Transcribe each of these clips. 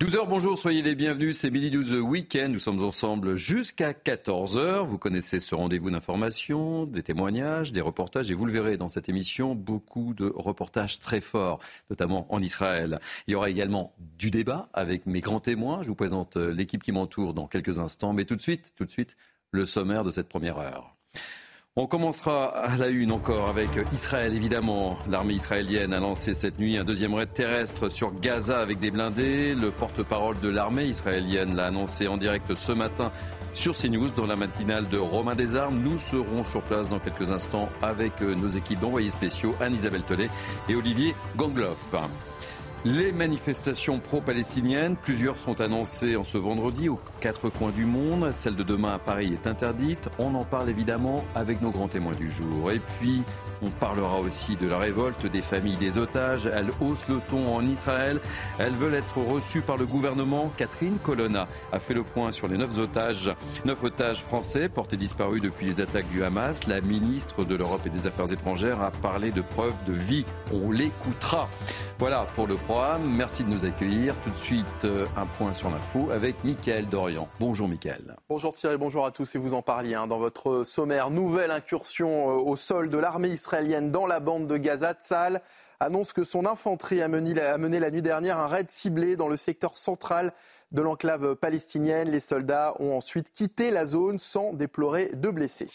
12h, bonjour, soyez les bienvenus, c'est Midi 12 Week-end, nous sommes ensemble jusqu'à 14h, vous connaissez ce rendez-vous d'information, des témoignages, des reportages, et vous le verrez dans cette émission, beaucoup de reportages très forts, notamment en Israël. Il y aura également du débat avec mes grands témoins, je vous présente l'équipe qui m'entoure dans quelques instants, mais tout de suite, tout de suite, le sommaire de cette première heure. On commencera à la une encore avec Israël, évidemment. L'armée israélienne a lancé cette nuit un deuxième raid terrestre sur Gaza avec des blindés. Le porte-parole de l'armée israélienne l'a annoncé en direct ce matin sur CNews dans la matinale de Romain Desarmes. Nous serons sur place dans quelques instants avec nos équipes d'envoyés spéciaux Anne-Isabelle Tollet et Olivier Gangloff. Les manifestations pro-palestiniennes, plusieurs sont annoncées en ce vendredi aux quatre coins du monde. Celle de demain à Paris est interdite. On en parle évidemment avec nos grands témoins du jour. Et puis, on parlera aussi de la révolte des familles des otages. Elles haussent le ton en Israël. Elles veulent être reçues par le gouvernement. Catherine Colonna a fait le point sur les neuf otages, neuf otages français portés disparus depuis les attaques du Hamas. La ministre de l'Europe et des Affaires étrangères a parlé de preuves de vie. On l'écoutera. Voilà pour le Merci de nous accueillir. Tout de suite, un point sur l'info avec Mickaël Dorian. Bonjour Mickaël. Bonjour Thierry, bonjour à tous. Et vous en parliez hein, dans votre sommaire. Nouvelle incursion au sol de l'armée israélienne dans la bande de Gaza. Tzal annonce que son infanterie a a mené la nuit dernière un raid ciblé dans le secteur central de l'enclave palestinienne. Les soldats ont ensuite quitté la zone sans déplorer de blessés.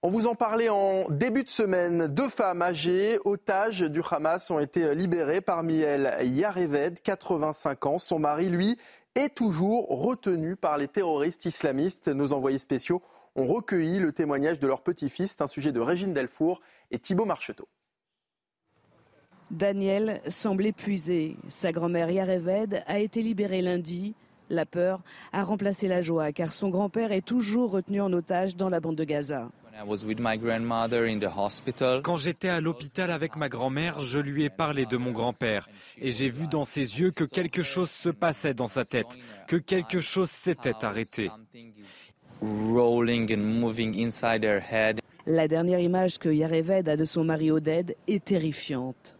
On vous en parlait en début de semaine. Deux femmes âgées, otages du Hamas, ont été libérées. Parmi elles, Yareved, 85 ans. Son mari, lui, est toujours retenu par les terroristes islamistes. Nos envoyés spéciaux ont recueilli le témoignage de leur petit-fils. C'est un sujet de Régine Delfour et Thibault Marcheteau. Daniel semble épuisé. Sa grand-mère Yareved a été libérée lundi. La peur a remplacé la joie car son grand-père est toujours retenu en otage dans la bande de Gaza. Quand j'étais à l'hôpital avec ma grand-mère, je lui ai parlé de mon grand-père et j'ai vu dans ses yeux que quelque chose se passait dans sa tête, que quelque chose s'était arrêté. La dernière image que Yareved a de son mari Oded est terrifiante.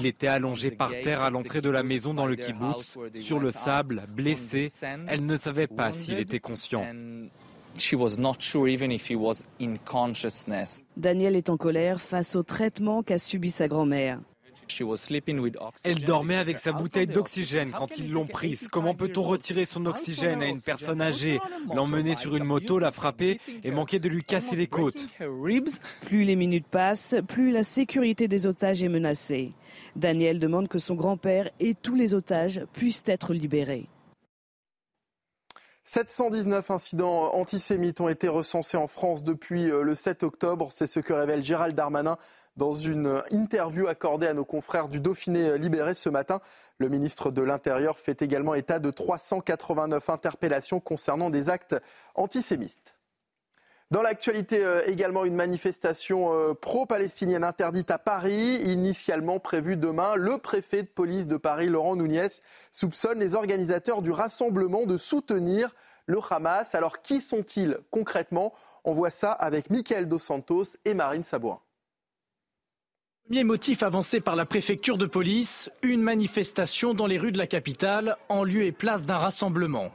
Il était allongé par terre à l'entrée de la maison dans le kibbutz, sur le sable, blessé. Elle ne savait pas s'il était conscient. Daniel est en colère face au traitement qu'a subi sa grand-mère. Elle dormait avec sa bouteille d'oxygène quand ils l'ont prise. Comment peut-on retirer son oxygène à une personne âgée? L'emmener sur une moto, la frapper et manquer de lui casser les côtes Plus les minutes passent, plus la sécurité des otages est menacée. Daniel demande que son grand-père et tous les otages puissent être libérés. 719 incidents antisémites ont été recensés en France depuis le 7 octobre. C'est ce que révèle Gérald Darmanin dans une interview accordée à nos confrères du Dauphiné libéré ce matin. Le ministre de l'Intérieur fait également état de 389 interpellations concernant des actes antisémites. Dans l'actualité également, une manifestation pro-palestinienne interdite à Paris, initialement prévue demain. Le préfet de police de Paris, Laurent Nunez, soupçonne les organisateurs du rassemblement de soutenir le Hamas. Alors qui sont-ils concrètement? On voit ça avec Michael Dos Santos et Marine Sabourin. Premier motif avancé par la préfecture de police, une manifestation dans les rues de la capitale en lieu et place d'un rassemblement.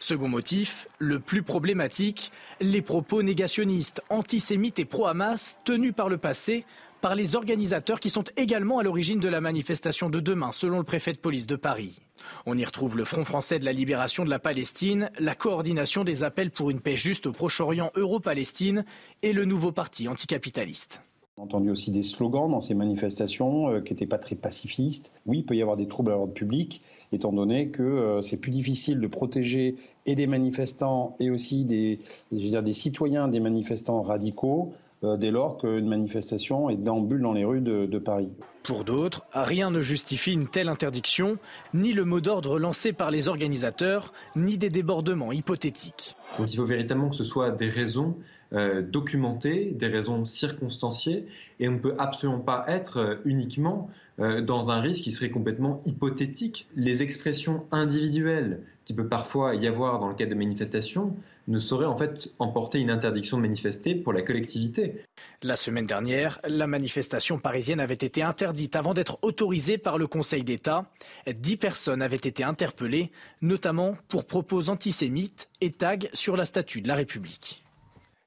Second motif, le plus problématique, les propos négationnistes, antisémites et pro-Hamas tenus par le passé par les organisateurs qui sont également à l'origine de la manifestation de demain, selon le préfet de police de Paris. On y retrouve le Front français de la libération de la Palestine, la coordination des appels pour une paix juste au Proche-Orient Euro-Palestine et le nouveau parti anticapitaliste. On a entendu aussi des slogans dans ces manifestations euh, qui n'étaient pas très pacifistes. Oui, il peut y avoir des troubles à l'ordre public, étant donné que euh, c'est plus difficile de protéger et des manifestants et aussi des, je veux dire, des citoyens des manifestants radicaux dès lors qu'une manifestation est déambule dans les rues de, Paris. Pour d'autres, rien ne justifie une telle interdiction, ni le mot d'ordre lancé par les organisateurs, ni des débordements hypothétiques. Donc il faut véritablement que ce soit des raisons euh, documentées, des raisons circonstanciées, et on ne peut absolument pas être euh, uniquement euh, dans un risque qui serait complètement hypothétique. Les expressions individuelles qui peut parfois y avoir dans le cadre de manifestations ne sauraient en fait emporter une interdiction de manifester pour la collectivité. La semaine dernière, la manifestation parisienne avait été interdite avant d'être autorisée par le Conseil d'État. Dix personnes avaient été interpellées, notamment pour propos antisémites et tags sur la statue de la République.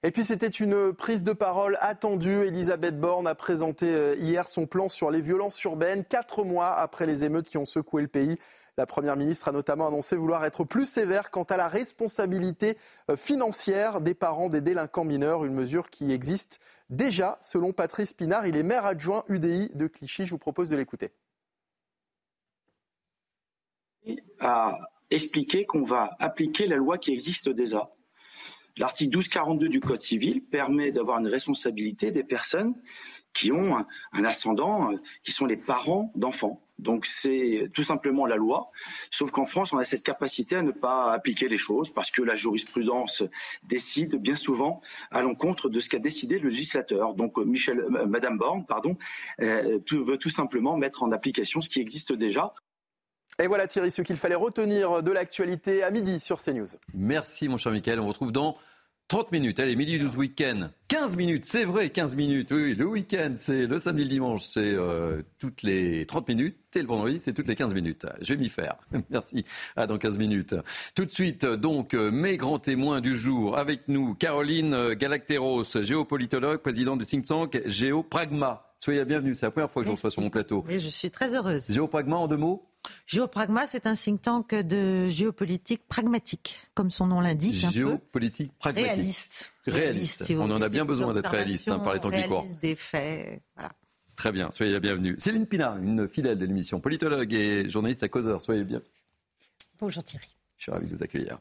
Et puis c'était une prise de parole attendue. Elisabeth Borne a présenté euh, hier son plan sur les violences urbaines, quatre mois après les émeutes qui ont secoué le pays. La Première ministre a notamment annoncé vouloir être plus sévère quant à la responsabilité euh, financière des parents des délinquants mineurs, une mesure qui existe déjà selon Patrice Pinard. Il est maire adjoint UDI de Clichy. Je vous propose de l'écouter. A expliqué qu'on va appliquer la loi qui existe déjà L'article 1242 du Code civil permet d'avoir une responsabilité des personnes qui ont un, ascendant, euh, qui sont les parents d'enfants. Donc c'est tout simplement la loi, sauf qu'en France, on a cette capacité à ne pas appliquer les choses parce que la jurisprudence décide bien souvent à l'encontre de ce qu'a décidé le législateur. Donc euh, Michel, euh, Madame Borne, veut tout simplement mettre en application ce qui existe déjà. Et voilà Thierry, ce qu'il fallait retenir de l'actualité à midi sur CNews. Merci mon cher Michael, on retrouve dans 30 minutes. Allez, midi 12 week-end. 15 minutes, c'est vrai, 15 minutes. Oui, le week-end, c'est le samedi, le dimanche, c'est euh, toutes les 30 minutes. Et le vendredi, c'est toutes les 15 minutes. Je vais m'y faire. Merci. À dans 15 minutes. Tout de suite, donc, mes grands témoins du jour. Avec nous, Caroline Galacteros, géopolitologue, présidente du think tank Géopragma. Soyez la bienvenue. C'est la première fois que je reçois sur mon plateau. Et je suis très heureuse. Géopragma en deux mots Géopragma, c'est un think tank de géopolitique pragmatique, comme son nom l'indique. Géopolitique pragmatique. Réaliste. Réaliste. On en a bien besoin d'être réaliste hein, par les temps qui courent. des faits. Voilà. Très bien, soyez la bienvenue. Céline Pinard, une fidèle de l'émission, politologue et journaliste à Causeur. Soyez bien. Bonjour Thierry. Je suis ravi de vous accueillir.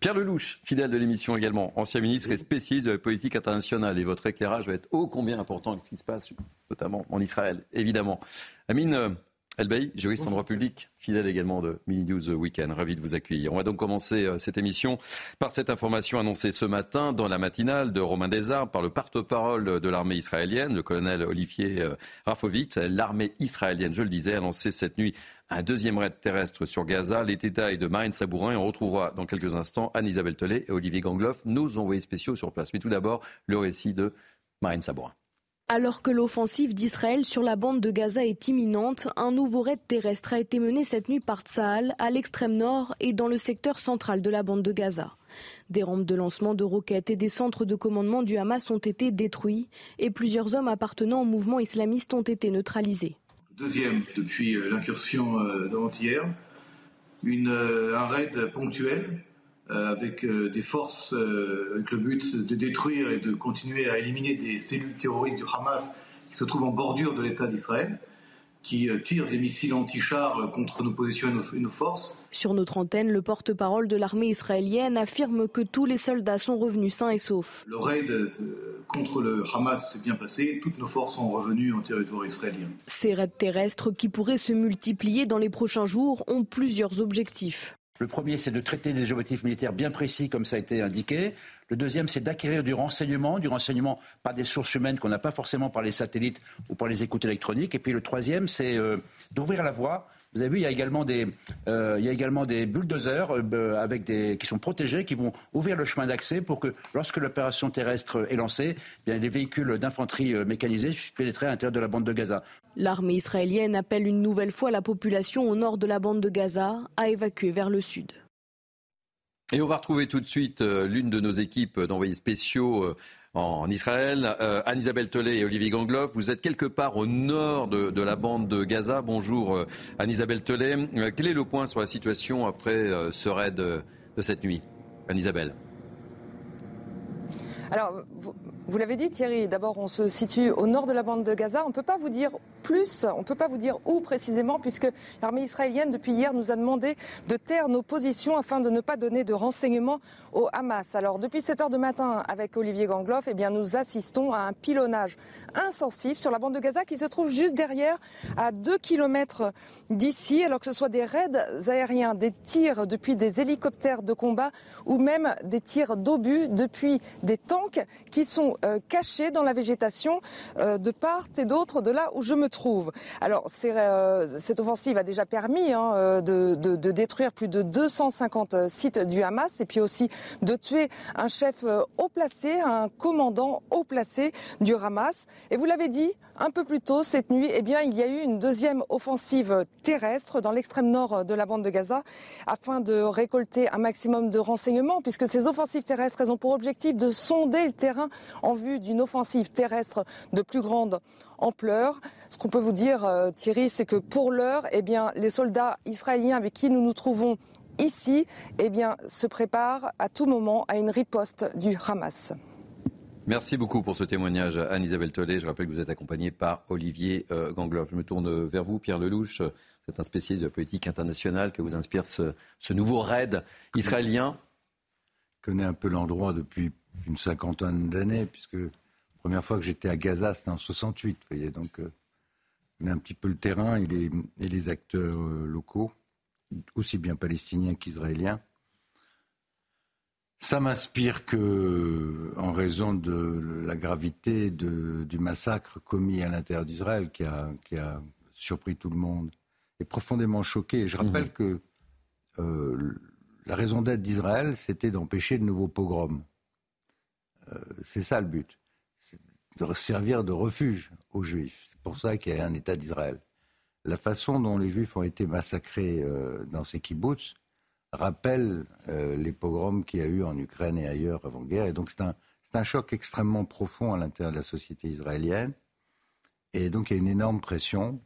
Pierre Lelouch, fidèle de l'émission également, ancien ministre et spécialiste de la politique internationale. Et votre éclairage va être ô combien important avec ce qui se passe, notamment en Israël, évidemment. Amine Elbey, juriste en droit public, fidèle également de Mini News Weekend. Ravi de vous accueillir. On va donc commencer euh, cette émission par cette information annoncée ce matin dans la matinale de Romain Desarmes par le porte-parole de l'armée israélienne, le colonel Olivier euh, Rafovitch. L'armée israélienne, je le disais, a lancé cette nuit un deuxième raid terrestre sur Gaza. Les détails de Marine Sabourin et on retrouvera dans quelques instants Anne-Isabelle Tollet et Olivier Gangloff, nos envoyés spéciaux sur place. Mais tout d'abord, le récit de Marine Sabourin. Alors que l'offensive d'Israël sur la bande de Gaza est imminente, un nouveau raid terrestre a été mené cette nuit par Tsahal, à l'extrême nord et dans le secteur central de la bande de Gaza. Des rampes de lancement de roquettes et des centres de commandement du Hamas ont été détruits et plusieurs hommes appartenant au mouvement islamiste ont été neutralisés. Deuxième depuis euh, l'incursion euh, d'avant-hier, euh, un raid ponctuel avec euh, des forces, euh, avec le but de détruire et de continuer à éliminer des cellules terroristes du Hamas qui se trouvent en bordure de l'État d'Israël, qui tirent des missiles anti-chars contre nos positions et nos, forces. Sur notre antenne, le porte-parole de l'armée israélienne affirme que tous les soldats sont revenus sains et saufs. Le raid contre le Hamas s'est bien passé, toutes nos forces sont revenues en territoire israélien. Ces raids terrestres qui pourraient se multiplier dans les prochains jours ont plusieurs objectifs. Le premier, c'est de traiter des objectifs militaires bien précis, comme ça a été indiqué. Le deuxième, c'est d'acquérir du renseignement, du renseignement par des sources humaines qu'on n'a pas forcément par les satellites ou par les écoutes électroniques. Et puis le troisième, c'est euh, d'ouvrir la voie vous avez vu, il y a également des, euh, il y a également des bulldozers euh, avec des, qui sont protégés, qui vont ouvrir le chemin d'accès pour que, lorsque l'opération terrestre est lancée, eh bien, les véhicules d'infanterie euh, mécanisés puissent pénétrer à l'intérieur de la bande de Gaza. L'armée israélienne appelle une nouvelle fois la population au nord de la bande de Gaza à évacuer vers le sud. Et on va retrouver tout de suite l'une de nos équipes d'envoyés spéciaux en Israël. Euh, Anne-Isabelle Tollet et Olivier Gangloff, vous êtes quelque part au nord de, la bande de Gaza. Bonjour euh, Anne-Isabelle Tollet. Euh, quel est le point sur la situation après ce raid de, cette nuit Anne-Isabelle? Alors, Vous l'avez dit Thierry, d'abord on se situe au nord de la bande de Gaza. On ne peut pas vous dire plus, on ne peut pas vous dire où précisément, puisque l'armée israélienne depuis hier nous a demandé de taire nos positions afin de ne pas donner de renseignements au Hamas. Alors depuis 7 heures de matin avec Olivier Gangloff, eh bien, nous assistons à un pilonnage intensif sur la bande de Gaza qui se trouve juste derrière, à 2 km d'ici, alors que ce soit des raids aériens, des tirs depuis des hélicoptères de combat ou même des tirs d'obus depuis des tanks qui sont euh, cachés dans la végétation euh, de part et d'autre de là où je me trouve. Alors euh, cette offensive a déjà permis hein, de, détruire plus de 250 sites du Hamas et puis aussi de tuer un chef haut placé, un commandant haut placé du Hamas. Et vous l'avez dit, un peu plus tôt cette nuit, eh bien, il y a eu une deuxième offensive terrestre dans l'extrême nord de la bande de Gaza afin de récolter un maximum de renseignements puisque ces offensives terrestres elles ont pour objectif de sonder le terrain en vue d'une offensive terrestre de plus grande ampleur. Ce qu'on peut vous dire, euh, Thierry, c'est que pour l'heure, eh bien, les soldats israéliens avec qui nous nous trouvons ici, eh bien, se préparent à tout moment à une riposte du Hamas. Merci beaucoup pour ce témoignage, Anne-Isabelle Tollet. Je rappelle que vous êtes accompagnée par Olivier euh, Gangloff. Je me tourne vers vous, Pierre Lelouch. C'est un spécialiste de la politique internationale que vous inspire ce, nouveau raid israélien. Je connais un peu l'endroit depuis une cinquantaine d'années, puisque la première fois que j'étais à Gaza, c'était en 68. Vous voyez, donc, euh, je connais un petit peu le terrain et les, et les acteurs euh, locaux, aussi bien palestiniens qu'israéliens. Ça m'inspire que, en raison de la gravité du massacre commis à l'intérieur d'Israël, qui a, qui a, surpris tout le monde, et profondément choqué. Je rappelle mhm. que euh, la raison d'être d'Israël, c'était d'empêcher de nouveaux pogroms. Euh, c'est ça le but. C'est de servir de refuge aux Juifs. C'est pour ça qu'il y a un État d'Israël. La façon dont les Juifs ont été massacrés euh, dans ces kibbutz, rappelle euh, les pogroms qu'il y a eu en Ukraine et ailleurs avant-guerre. Et donc c'est un, un, choc extrêmement profond à l'intérieur de la société israélienne. Et donc il y a une énorme pression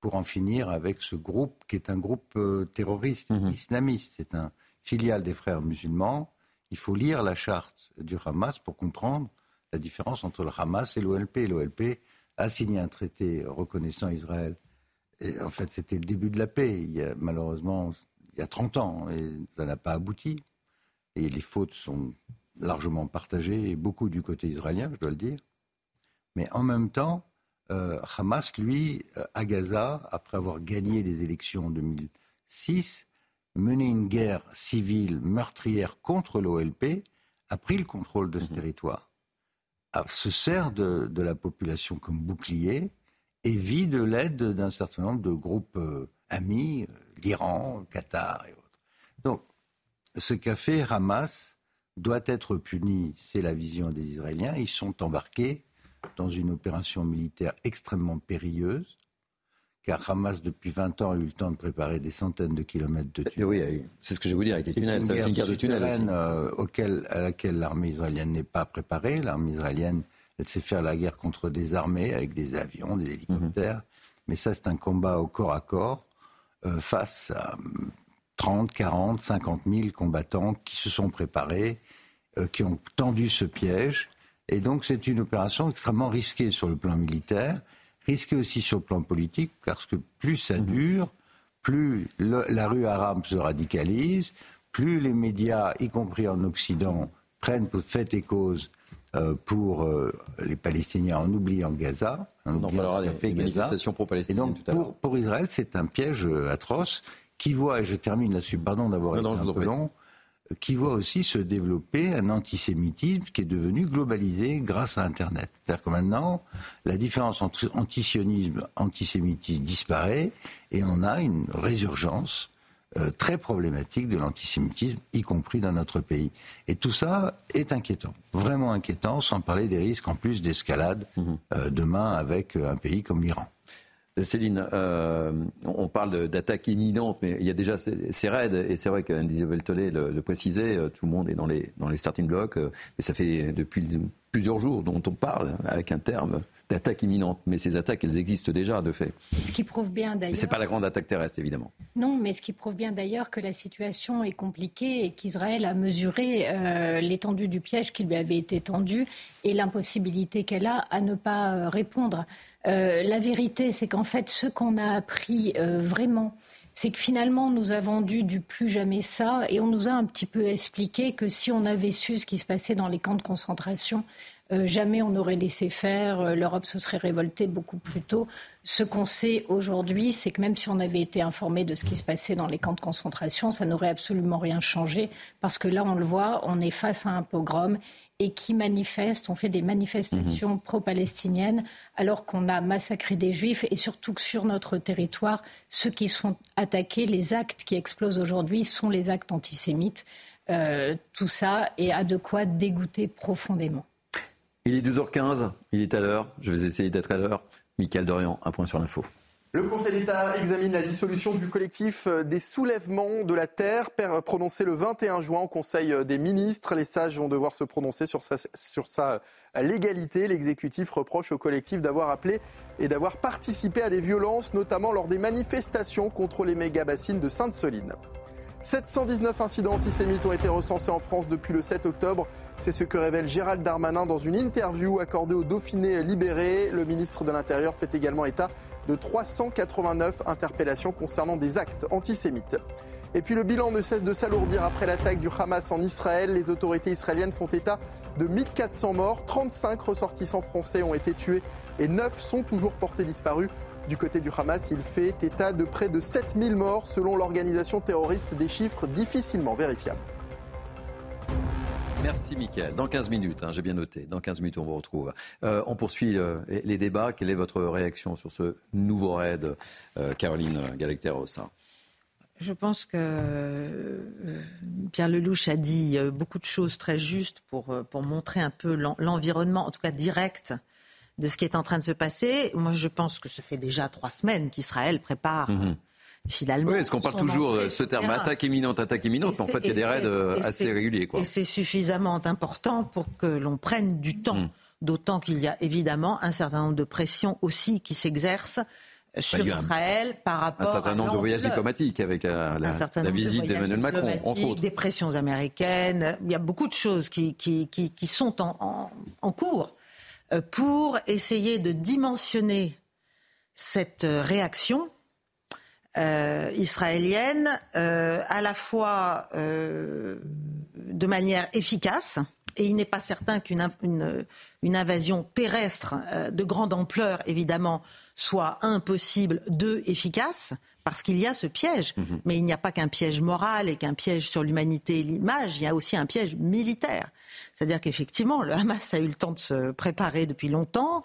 pour en finir avec ce groupe qui est un groupe terroriste, mhm. islamiste. C'est un filial des frères musulmans. Il faut lire la charte du Hamas pour comprendre la différence entre le Hamas et l'OLP. L'OLP a signé un traité reconnaissant Israël. En fait, c'était le début de la paix. Il y a, malheureusement, il y a 30 ans, et ça n'a pas abouti. Et les fautes sont largement partagées, et beaucoup du côté israélien, je dois le dire. Mais en même temps, euh, Hamas, lui, euh, à Gaza, après avoir gagné les élections en 2006, mené une guerre civile meurtrière contre l'OLP, a pris le contrôle de ce mhm. territoire, se sert de, la population comme bouclier et vit de l'aide d'un certain nombre de groupes euh, amis, l'Iran, le Qatar et autres. Donc, ce qu'a fait Hamas doit être puni, c'est la vision des Israéliens. Ils sont embarqués dans une opération militaire extrêmement périlleuse, car Hamas, depuis 20 ans, a eu le temps de préparer des centaines de kilomètres de tunnels. Oui, c'est ce que je vais vous dire avec les tunnels. C'est une guerre de tunnels aussi. Euh, auquel, à laquelle l'armée israélienne n'est pas préparée. L'armée israélienne, elle sait faire la guerre contre des armées avec des avions, des hélicoptères. Mais ça, c'est un combat au corps à corps euh, face à 30, 40, 50 000 combattants qui se sont préparés, euh, qui ont tendu ce piège. Et donc c'est une opération extrêmement risquée sur le plan militaire, risquée aussi sur le plan politique, parce que plus ça mhm. dure, plus la rue arabe se radicalise, plus les médias, y compris en Occident, prennent pour fait et cause euh, pour les Palestiniens en oubliant Gaza. En parlera des manifestations pro-palestiniennes tout à l'heure. Pour, Israël, c'est un piège euh, atroce qui voit, et je termine là-dessus, pardon d'avoir été un peu long, qui voit aussi se développer un antisémitisme qui est devenu globalisé grâce à Internet. C'est-à-dire que maintenant, la différence entre antisionisme et antisémitisme disparaît et on a une résurgence euh, très problématique de l'antisémitisme, y compris dans notre pays. Et tout ça est inquiétant, vraiment inquiétant, sans parler des risques en plus d'escalade mhm. euh, demain avec un pays comme l'Iran. Céline, on parle d'attaques imminentes, mais il y a déjà ces, raids, et c'est vrai qu'Anne Isabelle Tollet le, le, précisait, tout le monde est dans les, dans les starting blocks, mais ça fait depuis plusieurs jours dont on parle avec un terme d'attaque imminente. Mais ces attaques, elles existent déjà, de fait. Ce qui prouve bien d'ailleurs. Mais ce n'est pas la grande attaque terrestre, évidemment. Non, mais ce qui prouve bien d'ailleurs que la situation est compliquée et qu'Israël a mesuré euh, l'étendue du piège qui lui avait été tendu et l'impossibilité qu'elle a à ne pas euh, répondre. Euh, la vérité, c'est qu'en fait, ce qu'on a appris vraiment, c'est que finalement, nous avons dû du plus jamais ça, et on nous a un petit peu expliqué que si on avait su ce qui se passait dans les camps de concentration, euh, jamais on n'aurait laissé faire, euh, l'Europe se serait révoltée beaucoup plus tôt. Ce qu'on sait aujourd'hui, c'est que même si on avait été informé de ce qui se passait dans les camps de concentration, ça n'aurait absolument rien changé, parce que là, on le voit, on est face à un pogrom et qui manifestent, on fait des manifestations mhm. pro-palestiniennes alors qu'on a massacré des juifs et surtout que sur notre territoire, ceux qui sont attaqués, les actes qui explosent aujourd'hui sont les actes antisémites. Euh, tout ça et a de quoi dégoûter profondément. Il est 12h15, il est à l'heure, je vais essayer d'être à l'heure. Michael Dorian, un point sur l'info. Le Conseil d'État examine la dissolution du collectif euh, des soulèvements de la terre, prononcé le 21 juin au Conseil euh, des ministres. Les sages vont devoir se prononcer sur sa, sur sa légalité. L'exécutif reproche au collectif d'avoir appelé et d'avoir participé à des violences, notamment lors des manifestations contre les méga-bassines de Sainte-Soline. 719 incidents antisémites ont été recensés en France depuis le 7 octobre. C'est ce que révèle Gérald Darmanin dans une interview accordée au Dauphiné libéré. Le ministre de l'Intérieur fait également état de 389 interpellations concernant des actes antisémites. Et puis le bilan ne cesse de s'alourdir après l'attaque du Hamas en Israël. Les autorités israéliennes font état de 1400 morts, 35 ressortissants français ont été tués et 9 sont toujours portés disparus. Du côté du Hamas, il fait état de près de 7000 morts selon l'organisation terroriste, des chiffres difficilement vérifiables. Merci Mickaël. Dans 15 minutes, hein, j'ai bien noté, dans 15 minutes on vous retrouve. Euh, on poursuit euh, les débats. Quelle est votre réaction sur ce nouveau raid, euh, Caroline Galacteros je pense que Pierre Lelouch a dit beaucoup de choses très justes pour, pour montrer un peu l'environnement, en tout cas direct, de ce qui est en train de se passer. Moi, je pense que ça fait déjà trois semaines qu'Israël prépare. Mhm finalement. Oui, est-ce qu'on parle toujours de ce terme attaque imminente, attaque imminente, mais en fait, il y a des raids euh, assez réguliers. Quoi. Et c'est suffisamment important pour que l'on prenne du temps. Hmm. D'autant qu'il y a évidemment un certain nombre de pressions aussi qui s'exercent euh, sur Israël par rapport à un certain nombre de voyages diplomatiques avec euh, la, visite d'Emmanuel Macron, entre autres. Des pressions américaines, il y a beaucoup de choses qui, qui, qui, sont en, en, cours pour essayer de dimensionner cette réaction euh, israélienne, euh, à la fois euh, de manière efficace, et il n'est pas certain qu'une une, une invasion terrestre de grande ampleur, évidemment, soit impossible, deux, efficace, parce qu'il y a ce piège. Mhm. Mais il n'y a pas qu'un piège moral et qu'un piège sur l'humanité et l'image, il y a aussi un piège militaire. C'est-à-dire qu'effectivement, le Hamas a eu le temps de se préparer depuis longtemps.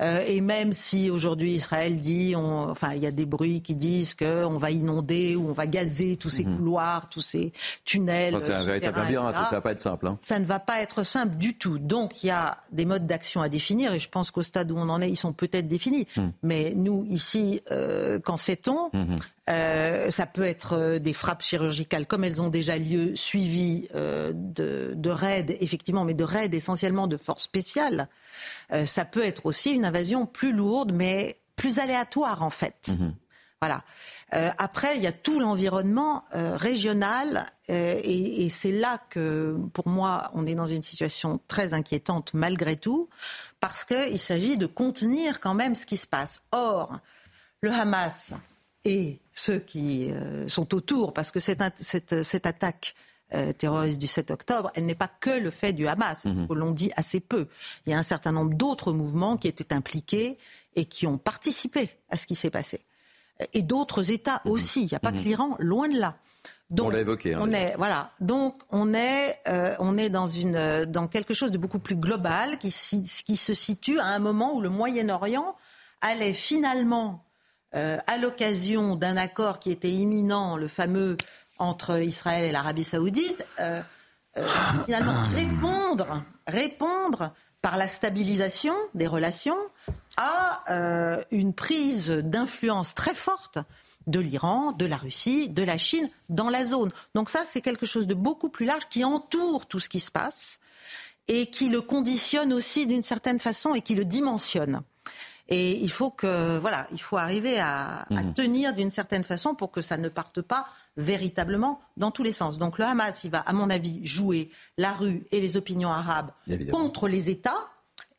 Euh, et même si aujourd'hui Israël dit, on, enfin, il y a des bruits qui disent qu'on va inonder ou on va gazer tous ces mhm. couloirs, tous ces tunnels. C'est un véritable labyrinthe, ça va pas être simple. Hein. Ça ne va pas être simple du tout. Donc il y a des modes d'action à définir et je pense qu'au stade où on en est, ils sont peut-être définis. Mhm. Mais nous, ici, euh, qu'en sait-on? Mhm. Euh, ça peut être des frappes chirurgicales comme elles ont déjà lieu, suivies de, de raids, effectivement, mais de raids essentiellement de forces spéciales. Euh, ça peut être aussi une invasion plus lourde, mais plus aléatoire en fait. Mhm. Voilà. Euh, après, il y a tout l'environnement euh, régional, et, c'est là que, pour moi, on est dans une situation très inquiétante malgré tout, parce qu'il s'agit de contenir quand même ce qui se passe. Or, le Hamas et ceux qui sont autour, parce que cette, cette attaque euh, terroriste du 7 octobre, elle n'est pas que le fait du Hamas, mhm. ce que l'on dit assez peu. Il y a un certain nombre d'autres mouvements qui étaient impliqués et qui ont participé à ce qui s'est passé. Et d'autres États mhm. aussi. Il n'y a pas que mhm. l'Iran, loin de là. Donc, on l'a évoqué. Hein, on est voilà. Donc on est euh, on est dans une dans quelque chose de beaucoup plus global qui qui se situe à un moment où le Moyen-Orient allait finalement euh, à l'occasion d'un accord qui était imminent, le fameux entre Israël et l'Arabie saoudite, euh, euh, finalement répondre, répondre par la stabilisation des relations à une prise d'influence très forte de l'Iran, de la Russie, de la Chine dans la zone. Donc ça, c'est quelque chose de beaucoup plus large qui entoure tout ce qui se passe et qui le conditionne aussi d'une certaine façon et qui le dimensionne. Et il faut que, voilà, il faut arriver à, à Mhm. tenir d'une certaine façon pour que ça ne parte pas véritablement dans tous les sens. Donc le Hamas, il va, à mon avis, jouer la rue et les opinions arabes Évidemment. contre les États.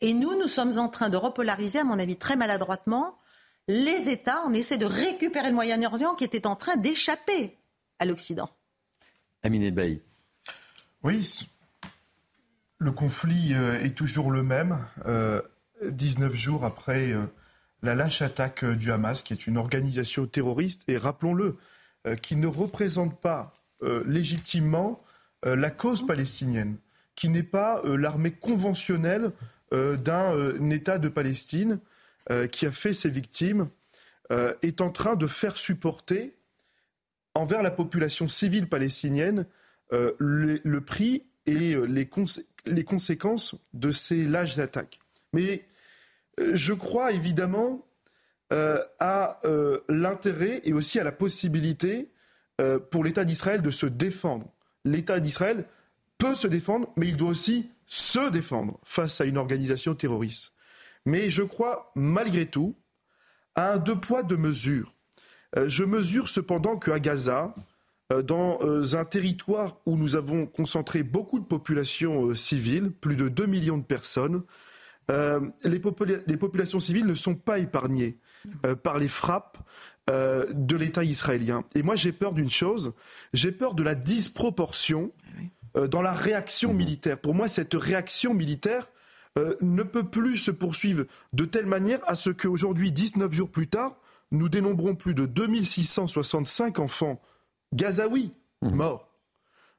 Et nous, nous sommes en train de repolariser, à mon avis, très maladroitement, les États. On essaie de récupérer le Moyen-Orient qui était en train d'échapper à l'Occident. Amine Elbaï. Oui, le conflit euh, est toujours le même. Euh, 19 jours après euh, la lâche attaque euh, du Hamas, qui est une organisation terroriste, et rappelons-le, euh, qui ne représente pas légitimement la cause palestinienne, qui n'est pas l'armée conventionnelle d'un État de Palestine qui a fait ses victimes, est en train de faire supporter envers la population civile palestinienne le, prix et les conséquences de ces lâches attaques. Mais euh, je crois évidemment euh, à euh, l'intérêt et aussi à la possibilité pour l'État d'Israël de se défendre. L'État d'Israël peut se défendre, mais il doit aussi se défendre face à une organisation terroriste. Mais je crois malgré tout à un deux poids, deux mesures. Je mesure cependant qu'à Gaza, dans un territoire où nous avons concentré beaucoup de populations civiles, plus de 2 millions de personnes, euh, les, popula- les populations civiles ne sont pas épargnées euh, par les frappes euh, de l'État israélien. Et moi, j'ai peur d'une chose, j'ai peur de la disproportion dans la réaction militaire. Pour moi, cette réaction militaire ne peut plus se poursuivre de telle manière à ce qu'aujourd'hui, 19 jours plus tard, nous dénombrons plus de 2665 enfants gazaouis morts.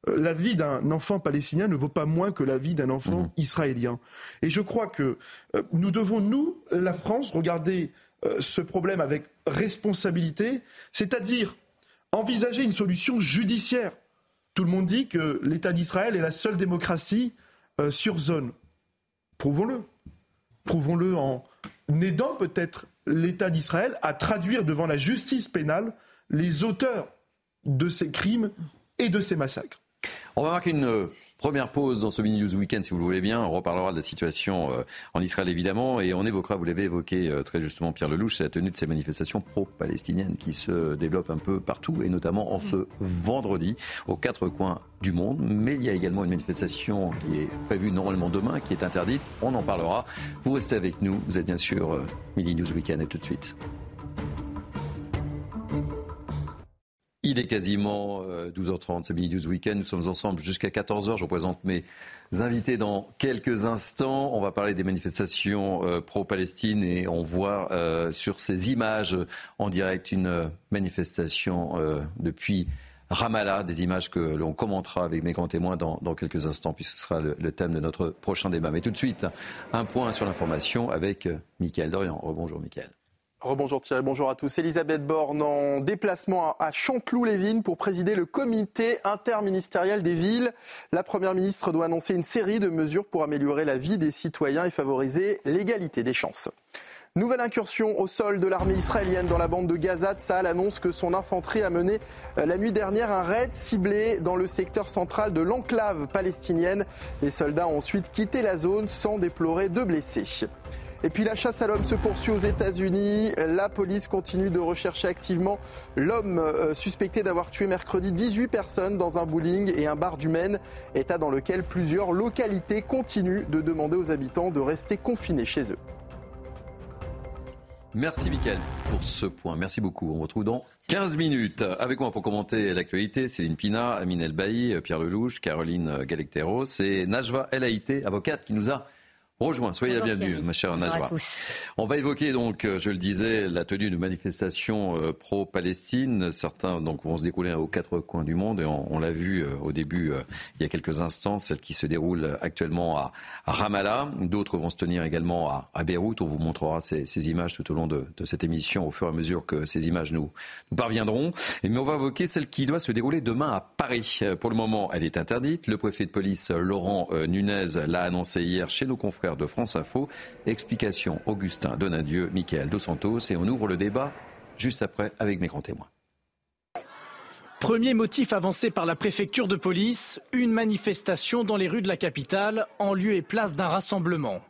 Euh, La vie d'un enfant palestinien ne vaut pas moins que la vie d'un enfant israélien. Et je crois que euh, nous devons, nous, la France, regarder euh, ce problème avec responsabilité, c'est-à-dire envisager une solution judiciaire. Tout le monde dit que l'État d'Israël est la seule démocratie euh, sur zone. Prouvons-le. Prouvons-le en aidant peut-être l'État d'Israël à traduire devant la justice pénale les auteurs de ces crimes et de ces massacres. On va marquer une euh, première pause dans ce mini news weekend si vous le voulez bien. On reparlera de la situation euh, en Israël évidemment et on évoquera, vous l'avez évoqué euh, très justement Pierre Lelouch, la tenue de ces manifestations pro-palestiniennes qui se développent un peu partout et notamment en ce vendredi aux quatre coins du monde. Mais il y a également une manifestation qui est prévue normalement demain, qui est interdite. On en parlera. Vous restez avec nous. Vous êtes bien sûr mini news weekend et tout de suite. Il est quasiment euh, 12h30, c'est Mini News Weekend. Nous sommes ensemble jusqu'à 14h. Je vous présente mes invités dans quelques instants. On va parler des manifestations euh, pro-Palestine et on voit euh, sur ces images euh, en direct une euh, manifestation euh, depuis Ramallah, des images que l'on commentera avec mes grands témoins dans, dans quelques instants, puisque ce sera le, thème de notre prochain débat. Mais tout de suite, un point sur l'information avec euh, Mickaël Dorian. Rebonjour Mickaël. Rebonjour Thierry, bonjour à tous. Elisabeth Borne en déplacement à Chanteloup-les-Vignes pour présider le comité interministériel des villes. La Première ministre doit annoncer une série de mesures pour améliorer la vie des citoyens et favoriser l'égalité des chances. Nouvelle incursion au sol de l'armée israélienne dans la bande de Gaza. Tsahal annonce que son infanterie a mené euh, la nuit dernière un raid ciblé dans le secteur central de l'enclave palestinienne. Les soldats ont ensuite quitté la zone sans déplorer de blessés. Et puis la chasse à l'homme se poursuit aux États-Unis. La police continue de rechercher activement l'homme euh, suspecté d'avoir tué mercredi 18 personnes dans un bowling et un bar du Maine, état dans lequel plusieurs localités continuent de demander aux habitants de rester confinés chez eux. Merci Mickaël pour ce point. Merci beaucoup. On se retrouve dans 15 minutes. Avec moi pour commenter l'actualité, Céline Pina, Amine Elbaï, Pierre Lelouch, Caroline Galecteros et Najwa El avocate qui nous a rejoint. Soyez la bienvenue, ma chère Najwa. On va évoquer donc, euh, je le disais, la tenue de manifestations euh, pro-Palestine. Certains donc vont se dérouler aux quatre coins du monde et on, on l'a vu euh, au début, il y a quelques instants, celle qui se déroule actuellement à, Ramallah. D'autres vont se tenir également à, à Beyrouth. On vous montrera ces, ces images tout au long de, de cette émission au fur et à mesure que ces images nous, nous parviendront. Et, mais on va évoquer celle qui doit se dérouler demain à Paris. Pour le moment, elle est interdite. Le préfet de police Laurent Nunez l'a annoncé hier chez nos confrères de France Info. Explication Augustin Donadieu, Michael Dos Santos et on ouvre le débat juste après avec mes grands témoins. Premier motif avancé par la préfecture de police, une manifestation dans les rues de la capitale en lieu et place d'un rassemblement.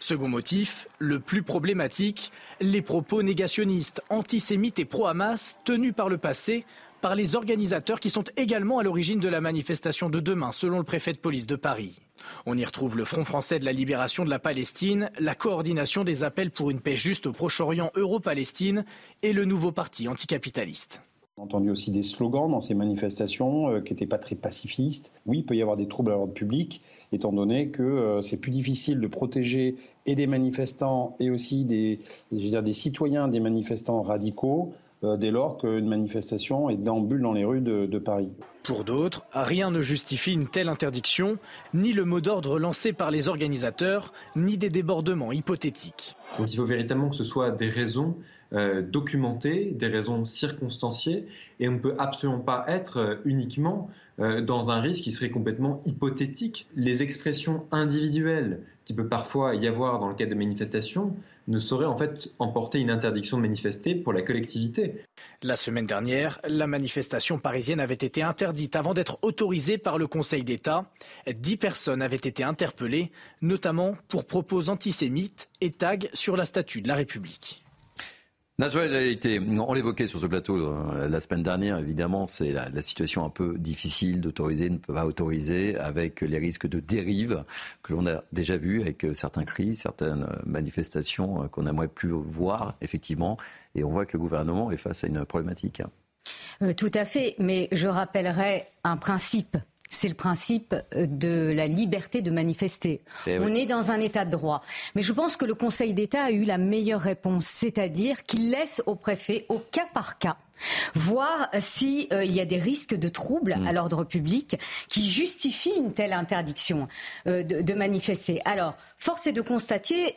Second motif, le plus problématique, les propos négationnistes, antisémites et pro-Hamas tenus par le passé par les organisateurs qui sont également à l'origine de la manifestation de demain, selon le préfet de police de Paris. On y retrouve le Front français de la libération de la Palestine, la coordination des appels pour une paix juste au Proche-Orient Euro-Palestine et le nouveau parti anticapitaliste. On a entendu aussi des slogans dans ces manifestations euh, qui n'étaient pas très pacifistes. Oui, il peut y avoir des troubles à l'ordre public, étant donné que euh, c'est plus difficile de protéger et des manifestants et aussi des, des citoyens des manifestants radicaux dès lors qu'une manifestation est déambule dans les rues de, de Paris. Pour d'autres, rien ne justifie une telle interdiction, ni le mot d'ordre lancé par les organisateurs, ni des débordements hypothétiques. Donc il faut véritablement que ce soit des raisons euh, documentées, des raisons circonstanciées, et on ne peut absolument pas être euh, uniquement euh, dans un risque qui serait complètement hypothétique. Les expressions individuelles qui peut parfois y avoir dans le cadre de manifestations ne sauraient en fait emporter une interdiction de manifester pour la collectivité. La semaine dernière, la manifestation parisienne avait été interdite avant d'être autorisée par le Conseil d'État. Dix personnes avaient été interpellées, notamment pour propos antisémites et tags sur la statue de la République. Été, on l'évoquait sur ce plateau euh, la semaine dernière, évidemment, c'est la, situation un peu difficile d'autoriser, ne peut pas autoriser, avec les risques de dérive que l'on a déjà vu avec euh, certains cris, certaines euh, manifestations qu'on aimerait plus voir, effectivement. Et on voit que le gouvernement est face à une problématique. tout à fait, mais je rappellerai un principe c'est le principe euh, de la liberté de manifester. Eh On est dans un état de droit. Mais je pense que le Conseil d'État a eu la meilleure réponse, c'est-à-dire qu'il laisse au préfet, au cas par cas, voir s'il euh, y a des risques de troubles à mm. l'ordre public qui justifient une telle interdiction euh, de, manifester. Alors, force est de constater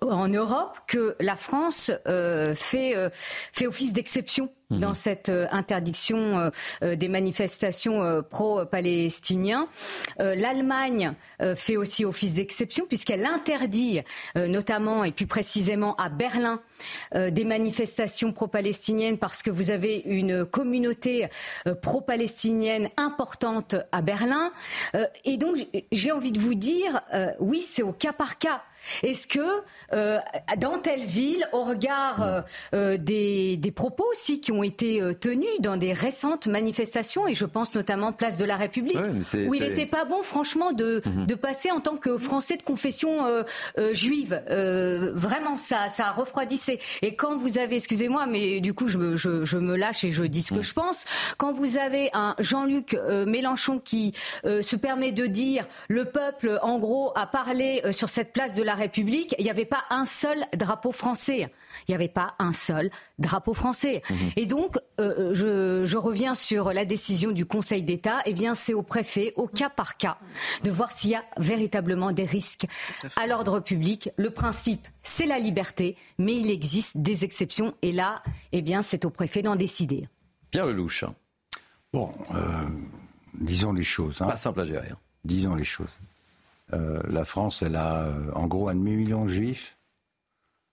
en Europe que la France fait, fait office d'exception Mhm. dans cette euh, interdiction euh, euh, des manifestations pro-palestiniens. L'Allemagne fait aussi office d'exception puisqu'elle interdit, notamment et plus précisément à Berlin, des manifestations pro-palestiniennes parce que vous avez une communauté pro-palestinienne importante à Berlin. et donc, j'ai envie de vous dire, oui, c'est au cas par cas. Est-ce que euh, dans telle ville, au regard euh, euh, des, propos aussi qui ont été tenus dans des récentes manifestations, et je pense notamment Place de la République, où il n'était pas bon, franchement, de, mhm. de, passer en tant que Français de confession juive. vraiment, ça, ça refroidissait. Et quand vous avez, excusez-moi, mais du coup, je me, je, je me lâche et je dis ce que mhm. je pense. Quand vous avez un Jean-Luc Mélenchon qui se permet de dire le peuple, en gros, a parlé sur cette place de la République, il n'y avait pas un seul drapeau français. Il n'y avait pas un seul drapeau français. Mhm. Et donc, euh, je, reviens sur la décision du Conseil d'État. Eh bien, c'est au préfet, au cas par cas, de voir s'il y a véritablement des risques à, l'ordre public. Le principe, c'est la liberté, mais il existe des exceptions. Et là, eh bien, c'est au préfet d'en décider. Pierre Lelouch. Bon, euh, disons les choses. Hein. Pas simple à gérer. Hein. Disons les choses. Euh, la France, elle a euh, en gros un demi-million de juifs,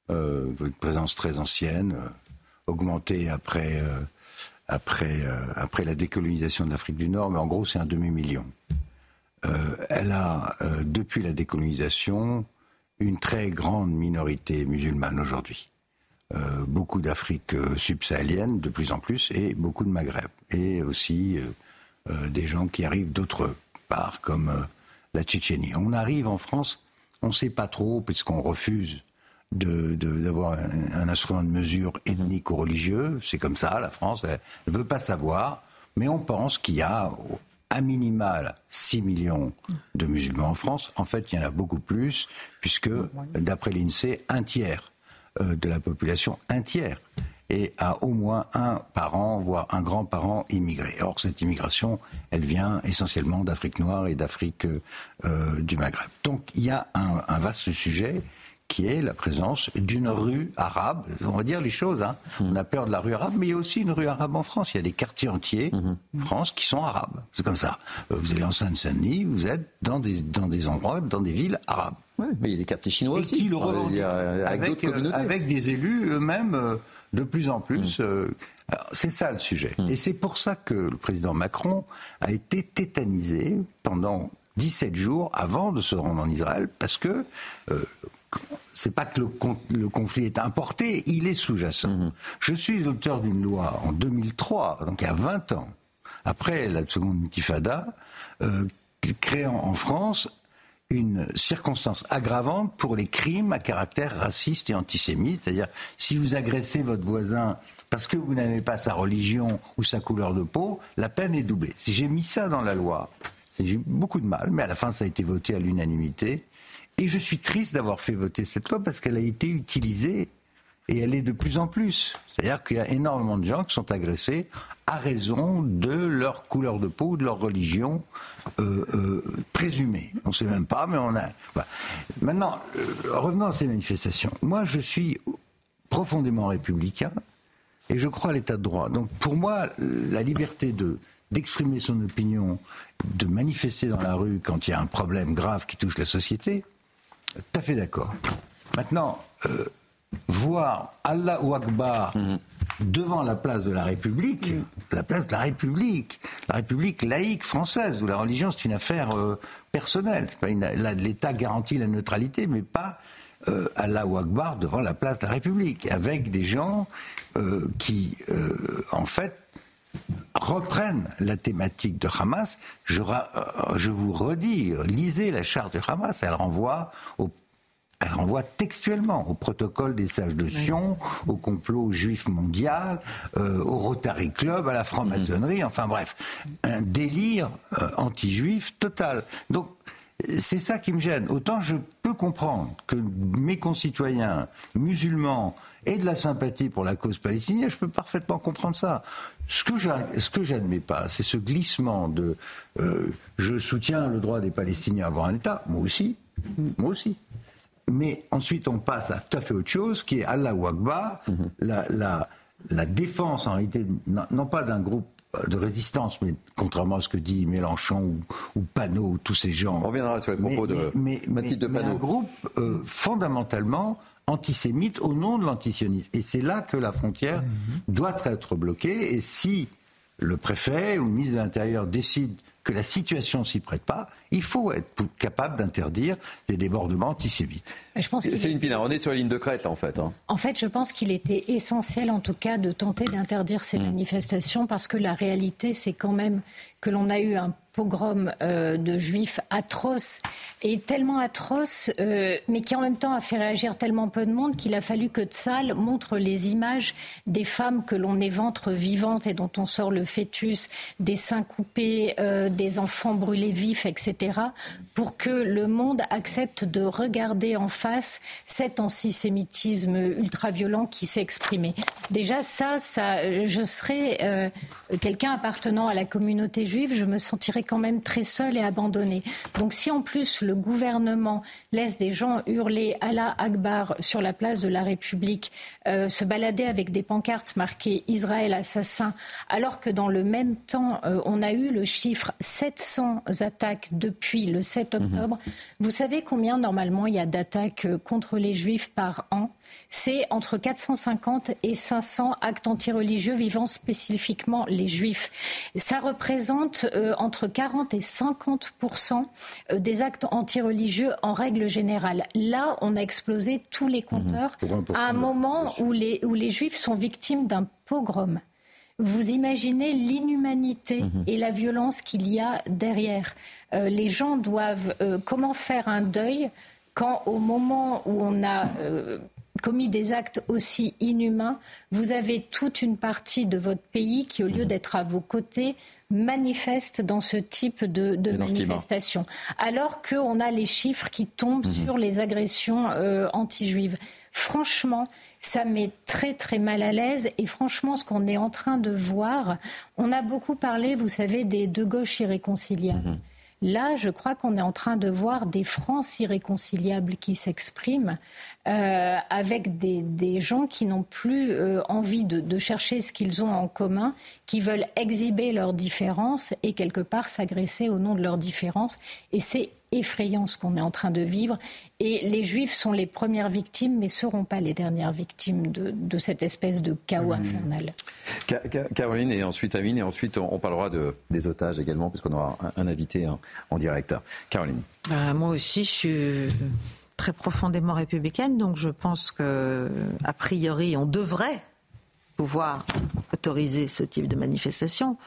euh, une présence très ancienne, augmentée après, après, la décolonisation de l'Afrique du Nord, mais en gros c'est un demi-million. elle a, depuis la décolonisation, une très grande minorité musulmane aujourd'hui. beaucoup d'Afrique subsahélienne, de plus en plus, et beaucoup de Maghreb. Et aussi des gens qui arrivent d'autre part, comme la Tchétchénie. On arrive en France, on ne sait pas trop, puisqu'on refuse d'avoir un, instrument de mesure ethnique ou religieux. C'est comme ça, la France, elle ne veut pas savoir. Mais on pense qu'il y a à minimal 6 millions de musulmans en France. En fait, il y en a beaucoup plus, puisque, d'après l'INSEE, un tiers euh, de la population, un tiers, et a au moins un parent, voire un grand-parent immigré. Or, cette immigration, elle vient essentiellement d'Afrique noire et d'Afrique euh, du Maghreb. Donc, il y a un, vaste sujet qui est la présence d'une rue arabe. On va dire les choses. Hein. Hmm. On a peur de la rue arabe, mais il y a aussi une rue arabe en France. Il y a des quartiers entiers en hmm. France qui sont arabes. C'est comme ça. Euh, vous allez en Seine-Saint-Denis, vous êtes dans des, dans des endroits, dans des villes arabes. Oui, mais il y a des quartiers chinois aussi. Qui le avec, avec, avec, des élus eux-mêmes de plus en plus. Mm. Euh, c'est ça le sujet. Mm. Et c'est pour ça que le président Macron a été tétanisé pendant 17 jours avant de se rendre en Israël, parce que euh, c'est pas que le, conflit est importé, il est sous-jacent. Mm-hmm. Je suis l'auteur d'une loi en 2003, donc il y a 20 ans, après la seconde intifada, euh, créant en France une circonstance aggravante pour les crimes à caractère raciste et antisémite. C'est-à-dire, si vous agressez votre voisin parce que vous n'avez pas sa religion ou sa couleur de peau, la peine est doublée. Si j'ai mis ça dans la loi, j'ai eu beaucoup de mal, mais à la fin, ça a été voté à l'unanimité. Et je suis triste d'avoir fait voter cette loi parce qu'elle a été utilisée et elle est de plus en plus. C'est-à-dire qu'il y a énormément de gens qui sont agressés à raison de leur couleur de peau ou de leur religion euh, euh, présumée. On ne sait même pas, mais on a. Maintenant, euh, revenons à ces manifestations. Moi, je suis profondément républicain et je crois à l'état de droit. Donc, pour moi, la liberté de d'exprimer son opinion, de manifester dans la rue quand il y a un problème grave qui touche la société, tout à fait d'accord. Maintenant, voir Allah ou Akbar mhm. devant la place de la République, mhm. la place de la République, la République laïque française, où la religion c'est une affaire euh, personnelle. L'État garantit la neutralité, mais pas euh, Allah ou Akbar devant la place de la République, avec des gens euh, qui, en fait, reprennent la thématique de Hamas. Je, je vous redis, lisez la charte de Hamas, elle renvoie au elle renvoie textuellement au protocole des sages de Sion, au complot juif mondial, euh, au Rotary Club, à la franc-maçonnerie, mm. enfin bref, un délire euh, anti-juif total. Donc c'est ça qui me gêne. Autant je peux comprendre que mes concitoyens musulmans aient de la sympathie pour la cause palestinienne, je peux parfaitement comprendre ça. Ce que je n'admets pas, c'est ce glissement de euh, je soutiens le droit des Palestiniens à avoir un État, moi aussi, moi aussi. Mais ensuite, on passe à tout à fait autre chose, qui est Allah Akbar, mhm. la, la, défense en réalité, non, pas d'un groupe de résistance, mais contrairement à ce que dit Mélenchon ou, Panot, ou tous ces gens. On reviendra sur les propos de mais, de Panot. un groupe euh, fondamentalement antisémite au nom de l'antisionisme. Et c'est là que la frontière mhm. doit être bloquée. Et si le préfet ou le ministre de l'Intérieur décide que la situation s'y prête pas, il faut être capable d'interdire des débordements antisémites. Céline Pinard, on est sur la ligne de crête là en fait. Hein. En fait, je pense qu'il était essentiel en tout cas de tenter d'interdire ces mm. manifestations parce que la réalité c'est quand même que l'on a eu un pogrom euh, de juifs atroce et tellement atroce, euh, mais qui en même temps a fait réagir tellement peu de monde qu'il a fallu que Tzal montre les images des femmes que l'on éventre vivantes et dont on sort le fœtus, des seins coupés, euh, des enfants brûlés vifs, etc., pour que le monde accepte de regarder en face cet antisémitisme ultra-violent qui s'est exprimé. Déjà, ça, ça je serais quelqu'un appartenant à la communauté juive, je me sentirais quand même très seul et abandonné. Donc si en plus le gouvernement laisse des gens hurler Allah Akbar sur la place de la République, euh, se balader avec des pancartes marquées Israël assassin, alors que dans le même temps, euh, on a eu le chiffre 700 attaques depuis le 7 mhm. octobre, vous savez combien normalement il y a d'attaques euh, contre les juifs par an? C'est entre 450 et 500 actes antireligieux vivant spécifiquement les juifs. Ça représente euh, entre 40 et 50% euh, des actes antireligieux en règle générale. Là, on a explosé tous les compteurs mmh. à un moment où les, où les juifs sont victimes d'un pogrom. Vous imaginez l'inhumanité mmh. et la violence qu'il y a derrière. Euh, les gens doivent comment faire un deuil quand au moment où on a commis des actes aussi inhumains, vous avez toute une partie de votre pays qui, au lieu d'être à vos côtés, manifeste dans ce type de, de manifestation. Alors qu'on a les chiffres qui tombent mhm. sur les agressions euh, anti-juives. Franchement, ça met très très mal à l'aise. Et franchement, ce qu'on est en train de voir, on a beaucoup parlé, vous savez, des deux gauches irréconciliables. Mhm. Là, je crois qu'on est en train de voir des France irréconciliables qui s'expriment euh, avec des, gens qui n'ont plus euh, envie de, chercher ce qu'ils ont en commun, qui veulent exhiber leurs différences et quelque part s'agresser au nom de leurs différences. Et c'est effrayant ce qu'on est en train de vivre. Et les Juifs sont les premières victimes, mais ne seront pas les dernières victimes de, cette espèce de chaos infernal. Caroline et ensuite Amine, et ensuite on parlera de, des otages également, puisqu'on aura un, invité en, direct. Caroline. Bah, moi aussi, je suis très profondément républicaine, donc je pense que a priori, on devrait pouvoir autoriser ce type de manifestation,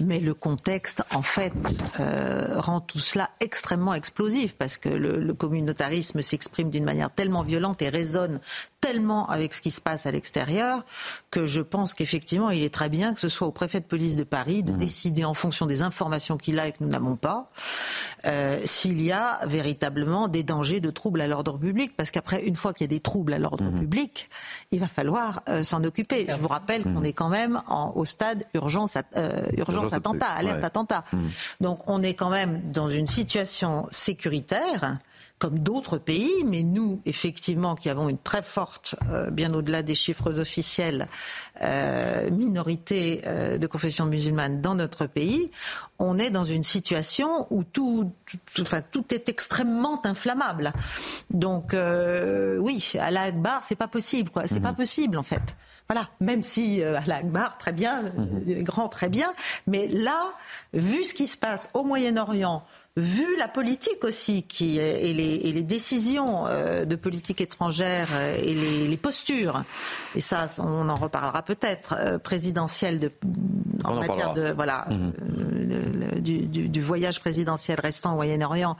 mais le contexte, en fait, euh, rend tout cela extrêmement explosif, parce que le communautarisme s'exprime d'une manière tellement violente et résonne tellement avec ce qui se passe à l'extérieur que je pense qu'effectivement, il est très bien que ce soit au préfet de police de Paris de mmh. décider en fonction des informations qu'il a et que nous n'avons pas, euh, s'il y a véritablement des dangers de troubles à l'ordre public. Parce qu'après, une fois qu'il y a des troubles à l'ordre mmh. public, il va falloir euh, s'en occuper. Je vous rappelle mmh. qu'on est quand même en, au stade urgence, euh, urgence, attentat, alerte attentat. Donc on est quand même dans une situation sécuritaire comme d'autres pays, mais nous, effectivement, qui avons une très forte, euh, bien au-delà des chiffres officiels, euh, minorité euh, de confession musulmane dans notre pays, on est dans une situation où tout, enfin, tout est extrêmement inflammable. Donc, oui, à la Akbar, c'est pas possible, quoi. C'est pas mhm. possible, en fait. Voilà, même si à la Akbar, très bien, mhm. grand, très bien, mais là, vu ce qui se passe au Moyen-Orient, vu la politique aussi qui, et, les, et les décisions euh, de politique étrangère euh, et les, les, postures, et ça on en reparlera peut-être, euh, présidentielle de, en, matière de voilà mhm. du, du, du, voyage présidentiel restant au Moyen-Orient,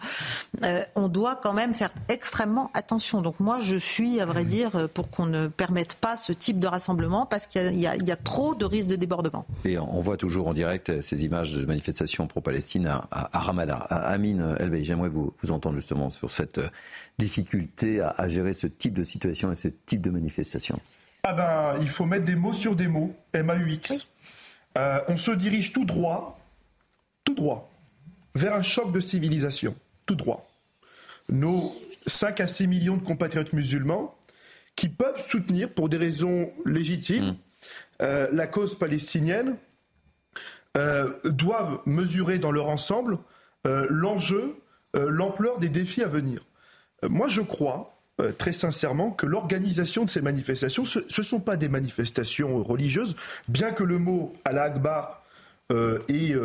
on doit quand même faire extrêmement attention. Donc moi je suis à vrai mhm. dire pour qu'on ne permette pas ce type de rassemblement parce qu'il y, y, y, a trop de risques de débordement. Et on voit toujours en direct ces images de manifestations pro-Palestine à, à, à Ramallah. Amine Elbey, j'aimerais vous, vous, entendre justement sur cette euh, difficulté à, gérer ce type de situation et ce type de manifestation. Ah ben, il faut mettre des mots sur des mots, M-A-U-X. Euh, on se dirige tout droit, tout droit, vers un choc de civilisation, tout droit. Nos 5 à 6 millions de compatriotes musulmans qui peuvent soutenir, pour des raisons légitimes, mmh. euh, la cause palestinienne, doivent mesurer dans leur ensemble euh, l'enjeu, euh, l'ampleur des défis à venir. Euh, moi, je crois très sincèrement que l'organisation de ces manifestations, ce ne sont pas des manifestations religieuses, bien que le mot Allah Akbar est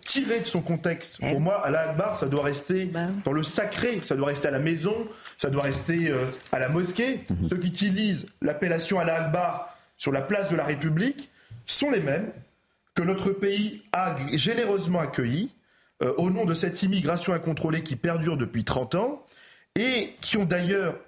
tiré de son contexte. Pour moi, Allah Akbar, ça doit rester bah dans le sacré, ça doit rester à la maison, ça doit rester à la mosquée. Mhm. Ceux qui utilisent l'appellation Allah Akbar sur la place de la République sont les mêmes que notre pays a généreusement accueillis euh, au nom de cette immigration incontrôlée qui perdure depuis 30 ans et qui ont d'ailleurs,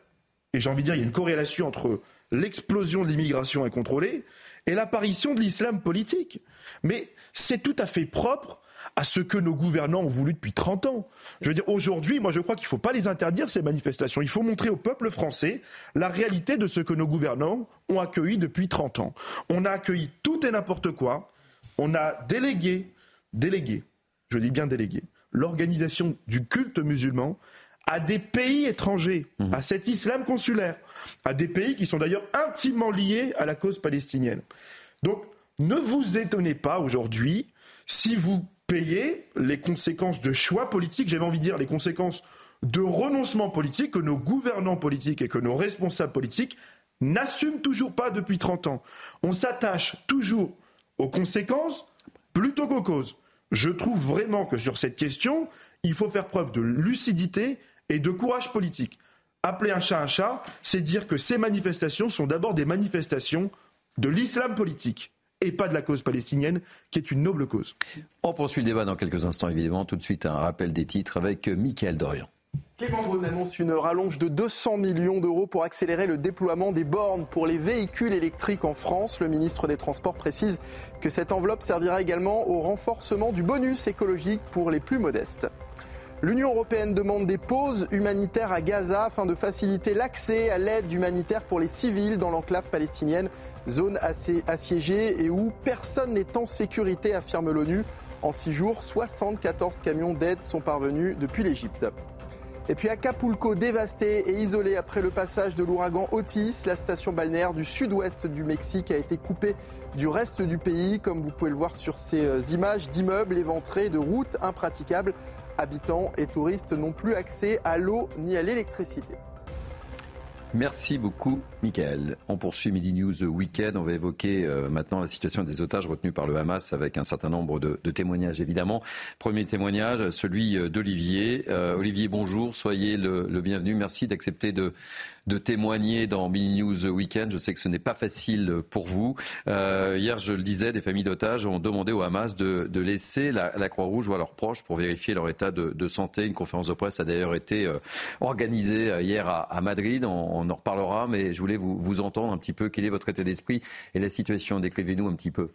et j'ai envie de dire, il y a une corrélation entre l'explosion de l'immigration incontrôlée et l'apparition de l'islam politique. Mais c'est tout à fait propre à ce que nos gouvernants ont voulu depuis 30 ans. Je veux dire, aujourd'hui, moi je crois qu'il ne faut pas les interdire, ces manifestations. Il faut montrer au peuple français la réalité de ce que nos gouvernants ont accueilli depuis 30 ans. On a accueilli tout et n'importe quoi. On a délégué, délégué je dis bien délégué, l'organisation du culte musulman à des pays étrangers, mmh. à cet islam consulaire, à des pays qui sont d'ailleurs intimement liés à la cause palestinienne. Donc, ne vous étonnez pas aujourd'hui si vous payez les conséquences de choix politiques, j'avais envie de dire les conséquences de renoncement politique que nos gouvernants politiques et que nos responsables politiques n'assument toujours pas depuis 30 ans. On s'attache toujours aux conséquences plutôt qu'aux causes je trouve vraiment que sur cette question, il faut faire preuve de lucidité et de courage politique. Appeler un chat un chat, c'est dire que ces manifestations sont d'abord des manifestations de l'islam politique et pas de la cause palestinienne, qui est une noble cause. On poursuit le débat dans quelques instants, évidemment. Tout de suite, un rappel des titres avec Mickaël Dorian. Clément Beaune annonce une rallonge de 200 millions d'euros pour accélérer le déploiement des bornes pour les véhicules électriques en France. Le ministre des Transports précise que cette enveloppe servira également au renforcement du bonus écologique pour les plus modestes. L'Union européenne demande des pauses humanitaires à Gaza afin de faciliter l'accès à l'aide humanitaire pour les civils dans l'enclave palestinienne, zone assez assiégée et où personne n'est en sécurité, affirme l'ONU. En six jours, 74 camions d'aide sont parvenus depuis l'Égypte. Et puis Acapulco dévasté et isolé après le passage de l'ouragan Otis, la station balnéaire du sud-ouest du Mexique a été coupée du reste du pays, comme vous pouvez le voir sur ces euh, images d'immeubles éventrés, de routes impraticables. habitants et touristes n'ont plus accès à l'eau ni à l'électricité. Merci beaucoup, Michael. On poursuit Midi News Weekend. On va évoquer euh, maintenant la situation des otages retenus par le Hamas avec un certain nombre de, témoignages, évidemment. Premier témoignage, celui euh, d'Olivier. Euh, Olivier, bonjour. Soyez le, le bienvenu. Merci d'accepter de, de témoigner dans Mini News Weekend. Je sais que ce n'est pas facile pour vous. Euh, hier, je le disais, des familles d'otages ont demandé au Hamas de, de laisser la, la Croix-Rouge ou à leurs proches pour vérifier leur état de, de, santé. Une conférence de presse a d'ailleurs été euh, organisée euh, hier à, à Madrid. On, on, en reparlera, mais je voulais vous, vous entendre un petit peu. Quel est votre état d'esprit et la situation? Décrivez-nous un petit peu.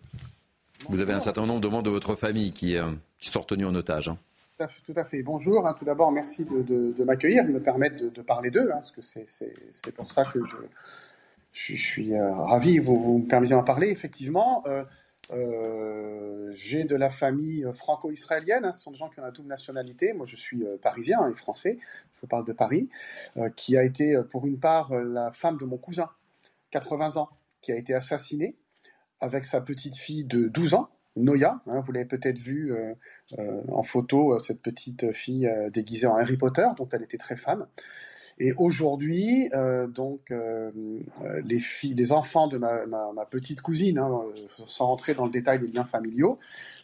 Vous avez un certain nombre de membres de votre famille qui, euh, qui sont retenus en otage. Hein. Tout à fait. Bonjour. Hein. Tout d'abord, merci de, de, de m'accueillir, de me permettre de, parler d'eux, hein, parce que c'est pour ça que je, suis euh, ravi. Vous, vous me permettez d'en parler. Effectivement, euh, euh, j'ai de la famille franco-israélienne. Hein. Ce sont des gens qui ont la double nationalité. Moi, je suis euh, parisien et français. Je parle de Paris, qui a été, pour une part, la femme de mon cousin, 80 ans, qui a été assassinée avec sa petite fille de 12 ans. Noya, vous l'avez peut-être vu en photo, euh, cette petite fille euh, déguisée en Harry Potter, dont elle était très fan. Et aujourd'hui, euh, donc, euh, les filles, les enfants de ma, petite cousine, hein, sans rentrer dans le détail des liens familiaux,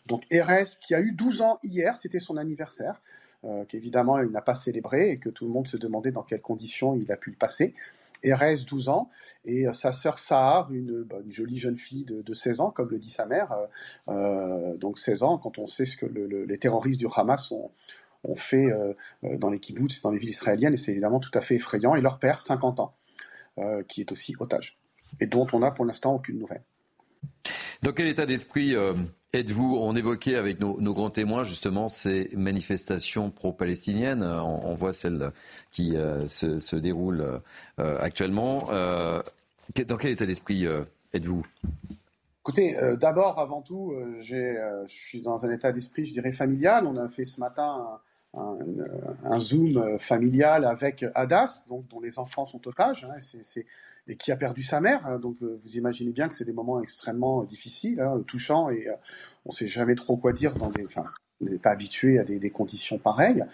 donc Erez, qui a eu 12 ans hier, c'était son anniversaire, euh, qu'évidemment il n'a pas célébré et que tout le monde se demandait dans quelles conditions il a pu le passer. Erez, 12 ans, et euh, sa sœur Sahar, une, bah, une, jolie jeune fille de, de, 16 ans, comme le dit sa mère. Euh, donc 16 ans, quand on sait ce que le, le, les terroristes du Hamas ont, fait euh, dans les kibbutz, dans les villes israéliennes, et c'est évidemment tout à fait effrayant. Et leur père, 50 ans, euh, qui est aussi otage, et dont on n'a pour l'instant aucune nouvelle. Dans quel état d'esprit euh, êtes-vous On évoquait avec nos, grands témoins justement ces manifestations pro-palestiniennes. On, voit celles qui euh, se, se, déroulent euh, actuellement. Euh, dans quel état d'esprit êtes-vous? Écoutez, d'abord, avant tout, je suis dans un état d'esprit, je dirais, familial. On a fait ce matin un, zoom familial avec Hadas, donc, dont les enfants sont otages. Hein, et qui a perdu sa mère. Hein, donc euh, vous imaginez bien que c'est des moments extrêmement difficiles, hein, touchants, et euh, on ne sait jamais trop quoi dire dans des. On n'est pas habitué à des, conditions pareilles.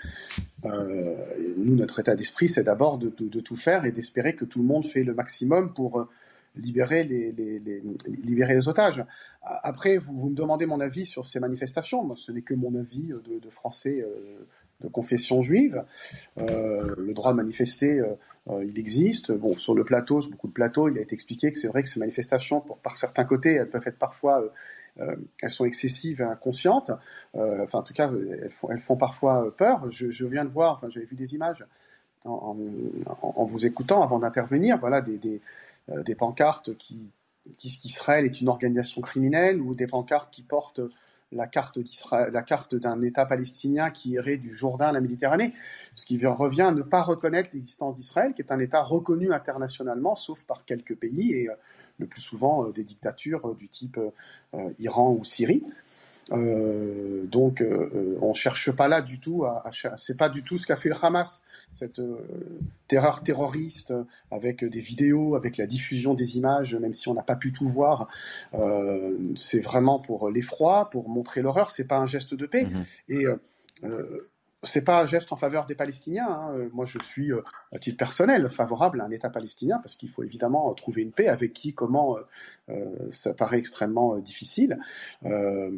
Euh, nous, notre état d'esprit, c'est d'abord de, tout faire et d'espérer que tout le monde fait le maximum pour euh, libérer les, otages. Après, vous, me demandez mon avis sur ces manifestations. Moi, ce n'est que mon avis de, Français euh, de confession juive. Euh, le droit de manifester, euh, il existe. Bon, sur le plateau, sur beaucoup de plateaux, il a été expliqué que c'est vrai que ces manifestations, par certains côtés, elles peuvent être parfois, euh, elles sont excessives et inconscientes. enfin, en tout cas, elles font, elles font parfois peur. Je, viens de voir, j'avais vu des images en vous écoutant avant d'intervenir. Voilà, des, des, des pancartes qui disent qu'Israël est une organisation criminelle ou des pancartes qui portent la carte, la carte d'un État palestinien qui irait du Jourdain à la Méditerranée, ce qui revient à ne pas reconnaître l'existence d'Israël, qui est un État reconnu internationalement, sauf par quelques pays, et euh, le plus souvent euh, des dictatures euh, du type Iran ou Syrie. Donc, euh, on cherche pas là du tout à, à c'est pas du tout ce qu'a fait le Hamas, cette euh, terreur terroriste avec des vidéos, avec la diffusion des images, même si on n'a pas pu tout voir. Euh, c'est vraiment pour l'effroi, pour montrer l'horreur. C'est pas un geste de paix. Mmh. Et euh, c'est pas un geste en faveur des Palestiniens. Hein. Moi, je suis, euh, à titre personnel, favorable à un État palestinien parce qu'il faut évidemment trouver une paix avec qui, comment, euh, ça paraît extrêmement euh, difficile. Euh,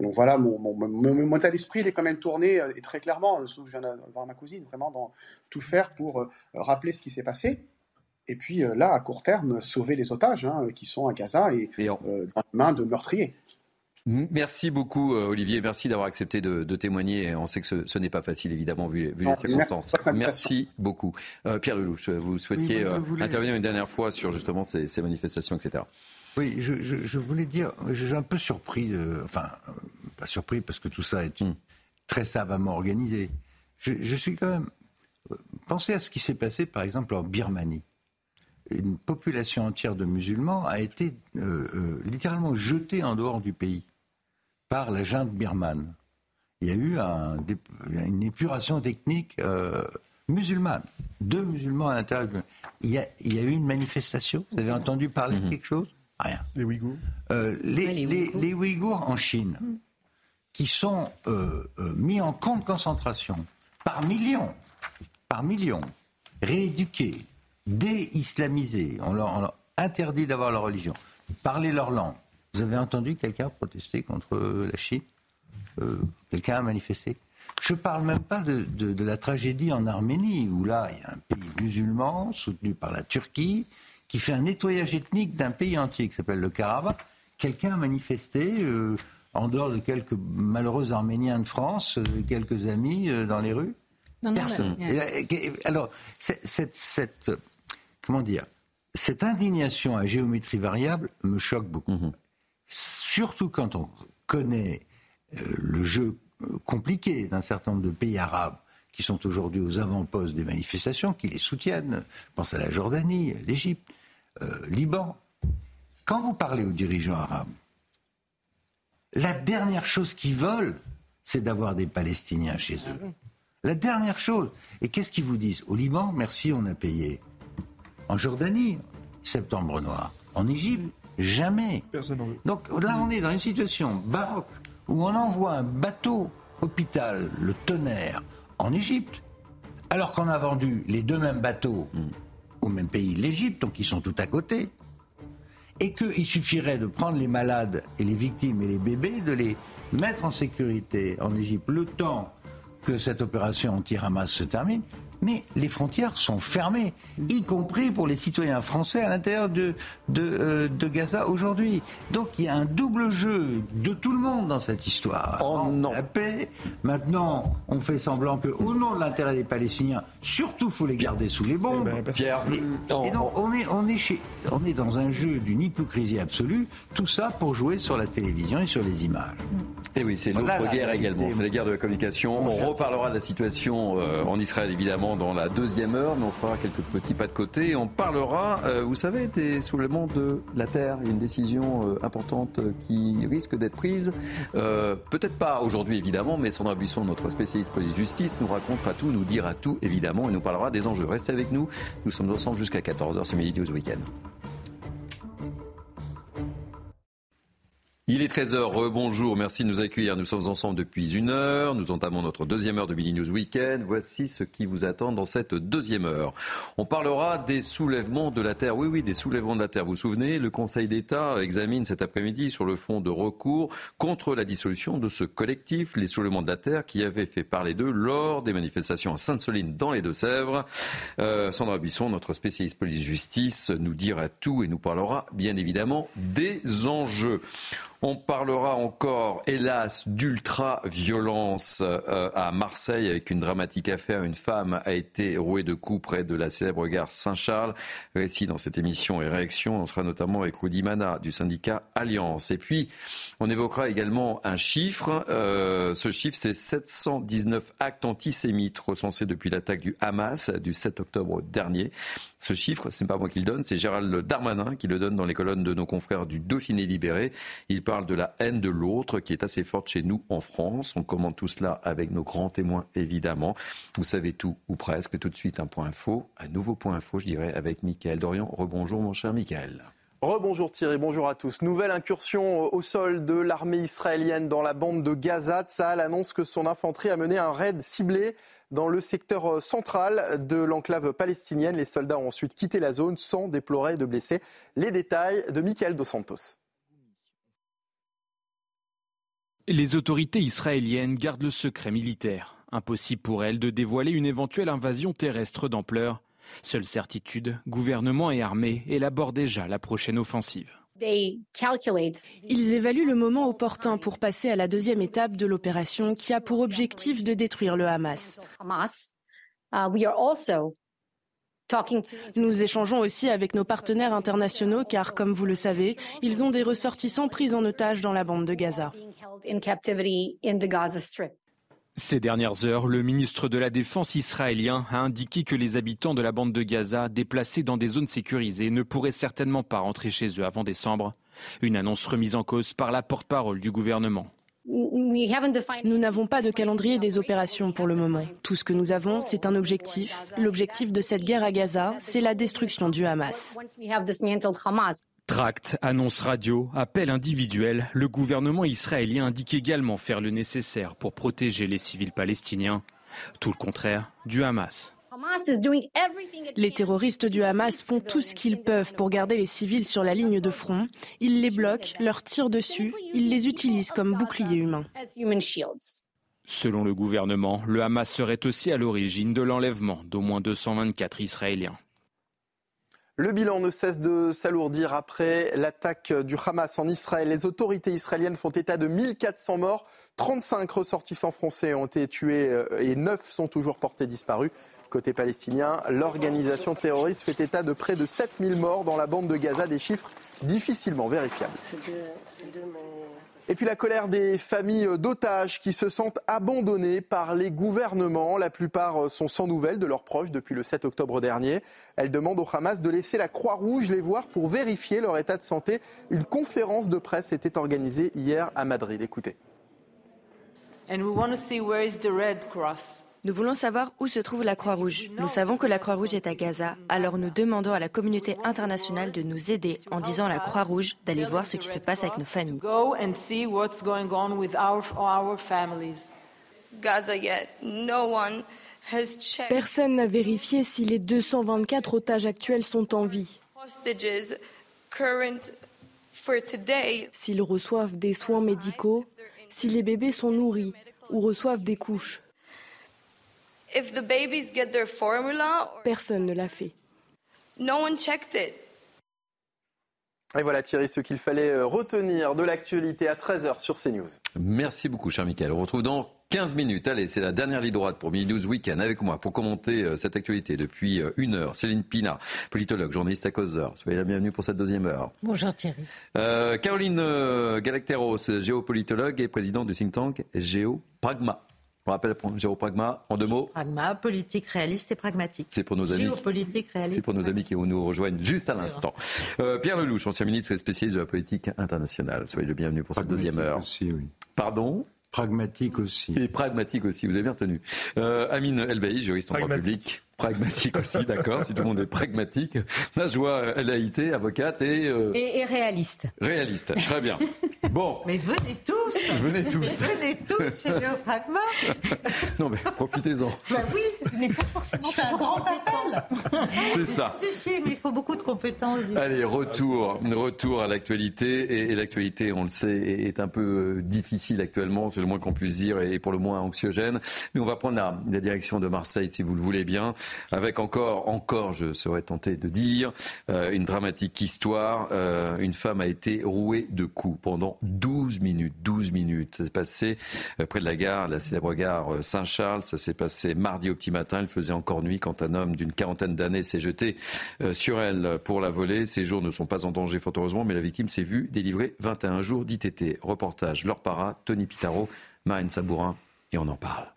donc voilà, mon, mon, mon, mon état d'esprit, il est quand même tourné, et très clairement, je viens de voir ma cousine, vraiment dans tout faire pour rappeler ce qui s'est passé. Et puis là, à court terme, sauver les otages hein, qui sont à Gaza et, dans les mains de meurtriers. Merci beaucoup, Olivier. Merci d'avoir accepté de, de, témoigner. On sait que ce, ce n'est pas facile, évidemment, vu, vu les circonstances. Merci, merci beaucoup. Euh, Pierre Lelouch, vous souhaitiez oui, voulais... intervenir une dernière fois sur justement ces, ces manifestations, etc. Oui, je, je, je, voulais dire, je suis un peu surpris, euh, enfin, euh, pas surpris parce que tout ça est mm. très savamment organisé. Je, je, suis quand même. Pensez à ce qui s'est passé, par exemple, en Birmanie. Une population entière de musulmans a été euh, littéralement jetée en dehors du pays par la junte birmane. Il y a eu un, une épuration technique euh, musulmane. Deux musulmans à l'intérieur. Il, y a, il y a eu une manifestation. Vous avez entendu parler mm -hmm. de quelque chose? Rien. Les Ouïghours euh, les, les, Ouïghours. les, Ouïghours en Chine. Mm. qui sont euh, euh, mis en camp de concentration par millions, par millions, rééduqués, dé-islamisés, on leur, interdit d'avoir leur religion, parler leur langue. Vous avez entendu quelqu'un protester contre la Chine? Euh, Quelqu'un a manifesté? Je ne parle même pas de, de, la tragédie en Arménie, où là, il y a un pays musulman soutenu par la Turquie qui fait un nettoyage ethnique d'un pays entier qui s'appelle le Karabakh. Quelqu'un a manifesté, euh, en dehors de quelques malheureux Arméniens de France, euh, quelques amis euh, dans les rues? Personne. alors, cette, cette, comment dire, cette indignation à géométrie variable me choque beaucoup. Mhm. Surtout quand on connaît le jeu compliqué d'un certain nombre de pays arabes qui sont aujourd'hui aux avant-postes des manifestations, qui les soutiennent. Je pense à la Jordanie, l'Égypte, euh, Liban. Quand vous parlez aux dirigeants arabes, la dernière chose qu'ils veulent, c'est d'avoir des Palestiniens chez eux. Ah la dernière chose. Et qu'est-ce qu'ils vous disent? Au Liban, merci, on a payé. En Jordanie, septembre noir. En Égypte, jamais. Donc là, on est dans une situation baroque où on envoie un bateau hôpital, le tonnerre, en Égypte, alors qu'on a vendu les deux mêmes bateaux au même pays, l'Égypte, donc ils sont tout à côté, et qu'il suffirait de prendre les malades et les victimes et les bébés, de les mettre en sécurité en Égypte le temps que cette opération anti-Hamas se termine, mais les frontières sont fermées, y compris pour les citoyens français à l'intérieur de, de, euh, de Gaza aujourd'hui. Donc il y a un double jeu de tout le monde dans cette histoire. Oh non. La paix, maintenant on fait semblant que au nom de l'intérêt des Palestiniens, surtout faut les garder sous les bombes. Eh ben, Pierre, et donc on est, on, est chez, on est dans un jeu d'une hypocrisie absolue, tout ça pour jouer sur la télévision et sur les images. Et eh oui, c'est l'autre guerre également, c'est la guerre de la communication. On reparlera de la situation euh, en Israël évidemment dans la deuxième heure, mais on fera quelques petits pas de côté et on parlera, euh, vous savez, des soulèvements de la Terre. Une décision euh, importante qui risque d'être prise. Euh, peut-être pas aujourd'hui, évidemment, mais Sandra Buisson, notre spécialiste police-justice, nous racontera tout, nous dira tout, évidemment, et nous parlera des enjeux. Restez avec nous. Nous sommes ensemble jusqu'à 14h. C'est Midi News Weekend. Il est 13h, rebonjour, merci de nous accueillir. Nous sommes ensemble depuis une heure, nous entamons notre deuxième heure de Mini News Weekend. Voici ce qui vous attend dans cette deuxième heure. On parlera des soulèvements de la Terre. Oui, oui, des soulèvements de la Terre. Vous vous souvenez, le Conseil d'État examine cet après-midi sur le fond de recours contre la dissolution de ce collectif, les soulèvements de la Terre, qui avait fait parler d'eux lors des manifestations à Sainte-Soline dans les Deux-Sèvres. Euh, Sandra Buisson, notre spécialiste police-justice, nous dira tout et nous parlera bien évidemment des enjeux. On parlera encore, hélas, d'ultra-violence euh, à Marseille avec une dramatique affaire. Une femme a été rouée de coups près de la célèbre gare Saint-Charles. Récit dans cette émission et réaction. On sera notamment avec Rudy Mana du syndicat Alliance. Et puis, on évoquera également un chiffre. Euh, ce chiffre, c'est 719 actes antisémites recensés depuis l'attaque du Hamas du 7 octobre dernier. Ce chiffre, ce n'est pas moi qui le donne, c'est Gérald Darmanin qui le donne dans les colonnes de nos confrères du Dauphiné libéré. Il parle de la haine de l'autre qui est assez forte chez nous en France. On commente tout cela avec nos grands témoins, évidemment. Vous savez tout, ou presque. Tout de suite, un point info, un nouveau point info, je dirais, avec Mickaël Dorian. Rebonjour, mon cher Mickaël. Rebonjour Thierry, bonjour à tous. Nouvelle incursion au sol de l'armée israélienne dans la bande de Gaza. Tsahal annonce que son infanterie a mené un raid ciblé dans le secteur euh, central de l'enclave palestinienne. Les soldats ont ensuite quitté la zone sans déplorer de blessés. Les détails de Michael Dos Santos. Les autorités israéliennes gardent le secret militaire. Impossible pour elles de dévoiler une éventuelle invasion terrestre d'ampleur. Seule certitude, gouvernement et armée élaborent déjà la prochaine offensive. Ils évaluent le moment opportun pour passer à la deuxième étape de l'opération qui a pour objectif de détruire le Hamas. Uh, Nous échangeons aussi avec nos partenaires internationaux car, comme vous le savez, ils ont des ressortissants pris en otage dans la bande de Gaza. Ces dernières heures, le ministre de la Défense israélien a indiqué que les habitants de la bande de Gaza déplacés dans des zones sécurisées ne pourraient certainement pas rentrer chez eux avant décembre. Une annonce remise en cause par la porte-parole du gouvernement. Nous n'avons pas de calendrier des opérations pour le moment. Tout ce que nous avons, c'est un objectif. L'objectif de cette guerre à Gaza, c'est la destruction du Hamas. Tract, annonce radio, appel individuel, le gouvernement israélien indique également faire le nécessaire pour protéger les civils palestiniens. Tout le contraire du Hamas. Les terroristes du Hamas font tout ce qu'ils peuvent pour garder les civils sur la ligne de front. Ils les bloquent, leur tirent dessus, ils les utilisent comme boucliers humains. Selon le gouvernement, le Hamas serait aussi à l'origine de l'enlèvement d'au moins 224 Israéliens. Le bilan ne cesse de s'alourdir après l'attaque du Hamas en Israël. Les autorités israéliennes font état de 1400 morts, 35 ressortissants français ont été tués euh, et 9 sont toujours portés disparus. Côté palestinien, l'organisation terroriste fait état de près de 7000 morts dans la bande de Gaza, des chiffres difficilement vérifiables. Et puis la colère des familles d'otages qui se sentent abandonnées par les gouvernements. La plupart sont sans nouvelles de leurs proches depuis le 7 octobre dernier. Elles demandent au Hamas de laisser la Croix-Rouge les voir pour vérifier leur état de santé. Une conférence de presse était organisée hier à Madrid. Écoutez. And we want to see where is the Red Cross. Nous voulons savoir où se trouve la Croix-Rouge. Nous savons que la Croix-Rouge est à Gaza, alors nous demandons à la communauté internationale de nous aider en disant à la Croix-Rouge d'aller voir ce qui se passe avec nos familles. Personne n'a vérifié si les 224 otages actuels sont en vie. S'ils reçoivent des soins médicaux, si les bébés sont nourris ou reçoivent des couches. Personne ne l'a fait. Et voilà Thierry, ce qu'il fallait euh, retenir de l'actualité à 13h sur CNews. Merci beaucoup, cher Michael. On retrouve dans 15 minutes. Allez, c'est la dernière ligne droite pour News Weekend avec moi pour commenter euh, cette actualité depuis euh, une heure. Céline Pina, politologue, journaliste à Causeur. Soyez la bienvenue pour cette deuxième heure. Bonjour Thierry. Caroline Galacteros, géopolitologue et présidente du think tank Géopragma. On rappelle géopragma en deux mots. Pragma, politique réaliste et pragmatique. C'est pour nos amis. Géopolitique réaliste. C'est pour nos amis qui nous rejoignent juste à l'instant. Euh, Pierre Lelouch, ancien ministre et spécialiste de la politique internationale. Soyez le bienvenu pour cette deuxième heure. Aussi, oui. Pardon? Pragmatique aussi. Et pragmatique aussi, vous avez bien retenu. Euh, Amine Elbaï, juriste en droit public. Pragmatique aussi, d'accord, si tout le monde est pragmatique. Najwa LAIT, avocate et, euh... et, et... réaliste. Réaliste, très bien. Bon. Mais venez tous Venez tous mais Venez tous chez Géopragma Non mais profitez-en. Bah oui, mais pas forcément C'est un grand appel C'est ça. Si, si, mais il faut beaucoup de compétences. Allez, retour, retour à l'actualité. Et, et l'actualité, on le sait, est un peu euh, difficile actuellement, c'est le moins qu'on puisse dire, et pour le moins anxiogène. Mais on va prendre la, la direction de Marseille, si vous le voulez bien avec encore, encore, je serais tenté de dire, euh, une dramatique histoire. Euh, une femme a été rouée de coups pendant 12 minutes. 12 minutes. Ça s'est passé euh, près de la gare, la célèbre gare Saint-Charles. Ça s'est passé mardi au petit matin. Il faisait encore nuit quand un homme d'une quarantaine d'années s'est jeté sur elle pour la voler. Ses jours ne sont pas en danger, fort heureusement, mais la victime s'est vue délivrer 21 jours d'ITT. Reportage Laure Para, Tony Pitaro, Marine Sabourin, et on en parle.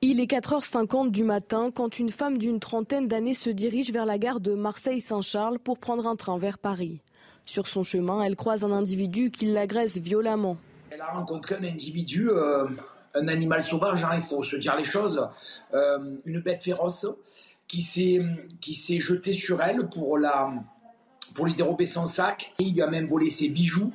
Il est 4h50 du matin quand une femme d'une trentaine d'années se dirige vers la gare de Marseille-Saint-Charles pour prendre un train vers Paris. Sur son chemin, elle croise un individu qui l'agresse violemment. Elle a rencontré un individu, euh, un animal sauvage, hein, il faut se dire les choses, euh, une bête féroce qui s'est qui s'est jeté sur elle pour la pour lui dérober son sac. Et il lui a même volé ses bijoux.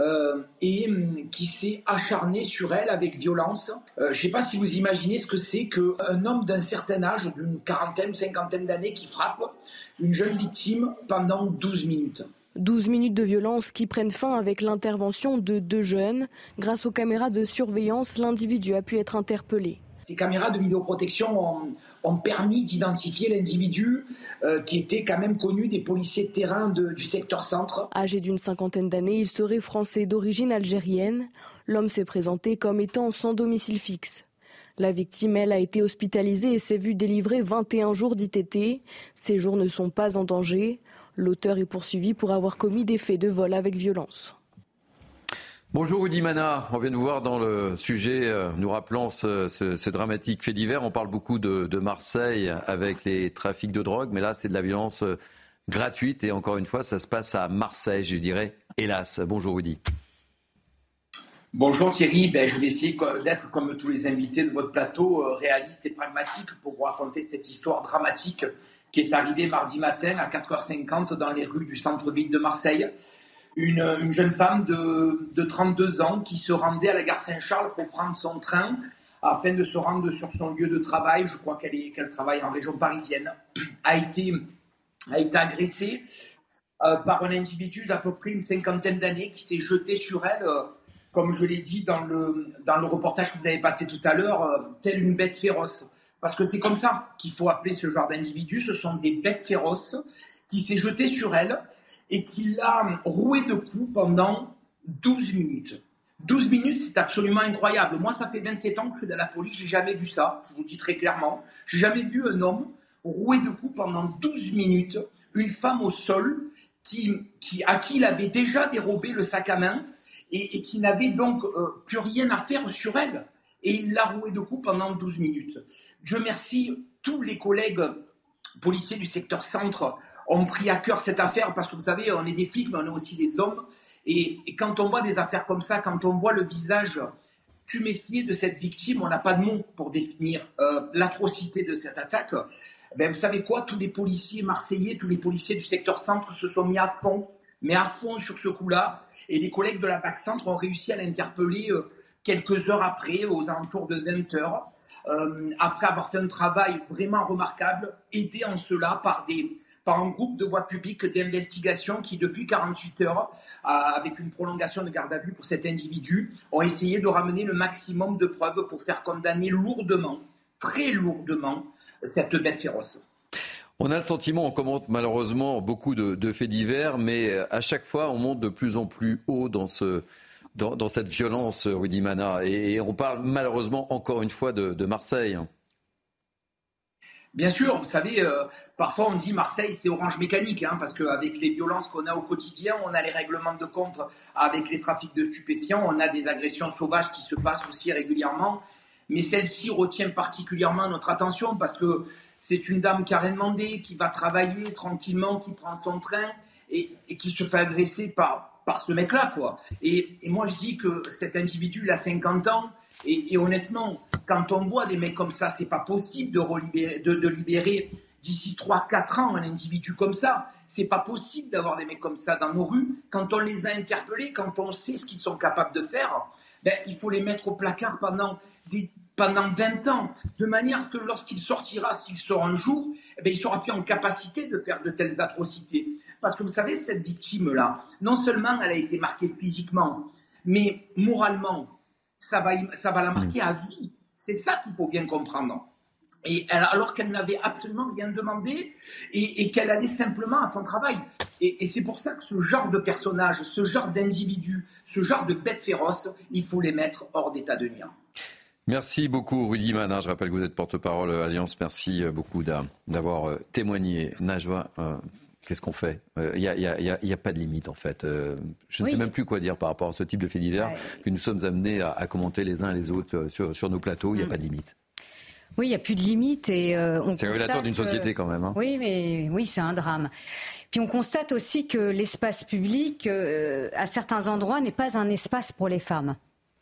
Euh, et hum, qui s'est acharné sur elle avec violence. Euh, je ne sais pas si vous imaginez ce que c'est qu'un homme d'un certain âge, d'une quarantaine, cinquantaine d'années, qui frappe une jeune victime pendant 12 minutes. 12 minutes de violence qui prennent fin avec l'intervention de deux jeunes. Grâce aux caméras de surveillance, l'individu a pu être interpellé. Ces caméras de vidéoprotection ont, ont permis d'identifier l'individu euh, qui était quand même connu des policiers de terrain du secteur centre. Âgé d'une cinquantaine d'années, il serait français d'origine algérienne. L'homme s'est présenté comme étant sans domicile fixe. La victime, elle, a été hospitalisée et s'est vue délivrer 21 jours d'ITT. Ces jours ne sont pas en danger. L'auteur est poursuivi pour avoir commis des faits de vol avec violence. Bonjour Rudy Mana, on vient de vous voir dans le sujet, euh, nous rappelant ce, dramatique fait divers. On parle beaucoup de, Marseille avec les trafics de drogue, mais là c'est de la violence euh, gratuite et encore une fois ça se passe à Marseille, je dirais, hélas. Bonjour Rudy. Bonjour Thierry, ben, je vais essayer d'être comme tous les invités de votre plateau, euh, réaliste et pragmatique pour vous raconter cette histoire dramatique qui est arrivée mardi matin à 4h50 dans les rues du centre-ville de Marseille. Une, jeune femme de, de, 32 ans qui se rendait à la gare Saint-Charles pour prendre son train afin de se rendre sur son lieu de travail. Je crois qu'elle qu'elle travaille en région parisienne. A été, a été agressée euh, par un individu d'à peu près une cinquantaine d'années qui s'est jeté sur elle, euh, comme je l'ai dit dans le, dans le reportage que vous avez passé tout à l'heure, euh, telle une bête féroce. Parce que c'est comme ça qu'il faut appeler ce genre d'individu. Ce sont des bêtes féroces qui s'est jeté sur elle et qui l'a roué de coups pendant 12 minutes. 12 minutes, c'est absolument incroyable. Moi, ça fait 27 ans que je suis dans la police, j'ai jamais vu ça, je vous le dis très clairement. J'ai jamais vu un homme roué de coups pendant 12 minutes, une femme au sol, qui, à qui il avait déjà dérobé le sac à main et, qui n'avait donc euh, plus rien à faire sur elle. Et il l'a roué de coups pendant 12 minutes. Je remercie tous les collègues policiers du secteur centre ont pris à cœur cette affaire parce que vous savez, on est des flics, mais on est aussi des hommes. Et, quand on voit des affaires comme ça, quand on voit le visage tuméfié de cette victime, on n'a pas de mots pour définir euh, l'atrocité de cette attaque. Ben, vous savez quoi? Tous les policiers marseillais, tous les policiers du secteur centre se sont mis à fond, mais à fond sur ce coup-là. Et les collègues de la PAC Centre ont réussi à l'interpeller euh, quelques heures après, aux alentours de 20 heures, euh, après avoir fait un travail vraiment remarquable, aidé en cela par des, par un groupe de voies publiques d'investigation qui, depuis 48 heures, avec une prolongation de garde à vue pour cet individu, ont essayé de ramener le maximum de preuves pour faire condamner lourdement, très lourdement, cette bête féroce. On a le sentiment, on commente malheureusement beaucoup de, faits divers, mais à chaque fois, on monte de plus en plus haut dans, ce, dans, cette violence, Rudy Mana. Et, on parle malheureusement encore une fois de Marseille. Bien sûr, vous savez, euh, parfois on dit Marseille c'est orange mécanique, hein, parce qu'avec les violences qu'on a au quotidien, on a les règlements de compte avec les trafics de stupéfiants, on a des agressions sauvages qui se passent aussi régulièrement, mais celle-ci retient particulièrement notre attention parce que c'est une dame rien demandé, qui va travailler tranquillement, qui prend son train et, qui se fait agresser par, par ce mec-là, quoi. Et, et moi je dis que cet individu, il a 50 ans, et, honnêtement, quand on voit des mecs comme ça, c'est pas possible de, de, libérer d'ici 3-4 ans un individu comme ça. C'est pas possible d'avoir des mecs comme ça dans nos rues. Quand on les a interpellés, quand on sait ce qu'ils sont capables de faire, ben, il faut les mettre au placard pendant, pendant 20 ans, de manière à ce que lorsqu'il sortira, s'il sort un jour, eh ben, il sera plus en capacité de faire de telles atrocités. Parce que vous savez, cette victime-là, non seulement elle a été marquée physiquement, mais moralement, ça va, ça va la marquer à vie. C'est ça qu'il faut bien comprendre. Et alors qu'elle n'avait absolument rien demandé et, qu'elle allait simplement à son travail. Et, c'est pour ça que ce genre de personnage, ce genre d'individu, ce genre de bête féroce, il faut les mettre hors d'état de nuire. Merci beaucoup Rudy Manin. Je rappelle que vous êtes porte-parole Alliance. Merci beaucoup d'avoir euh, témoigné. Najwa, euh, qu'est-ce qu'on fait? Il euh, n'y a, pas de limite en fait. Euh, je ne sais même plus quoi dire par rapport à ce type de fait divers que nous sommes amenés à, commenter les uns les autres euh, sur, nos plateaux. Il n'y a mm. pas de limite. Oui, il n'y a plus de limite et C'est révélateur d'une société quand même. Hein. Oui, mais oui, c'est un drame. Puis on constate aussi que l'espace public, à certains endroits, n'est pas un espace pour les femmes.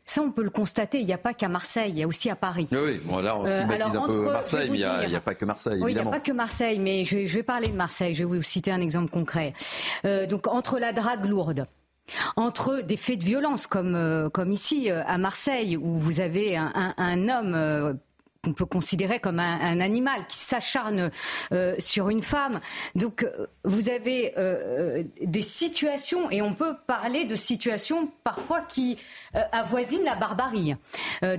Ça, on peut le constater. Il n'y a pas qu'à Marseille, il y a aussi à Paris. Oui, bon, là, on euh, stigmatise un peu Marseille, mais il n'y a, pas que Marseille, oui, il n'y a pas que Marseille, mais je, vais parler de Marseille. Je vais vous citer un exemple concret. Euh, donc, entre la drague lourde, entre des faits de violence comme euh, comme ici à Marseille où vous avez un, un, un homme qu'on peut considérer comme un, animal qui s'acharne euh, sur une femme. Donc euh, vous avez euh, des situations, et on peut parler de situations parfois qui avoisinent la barbarie.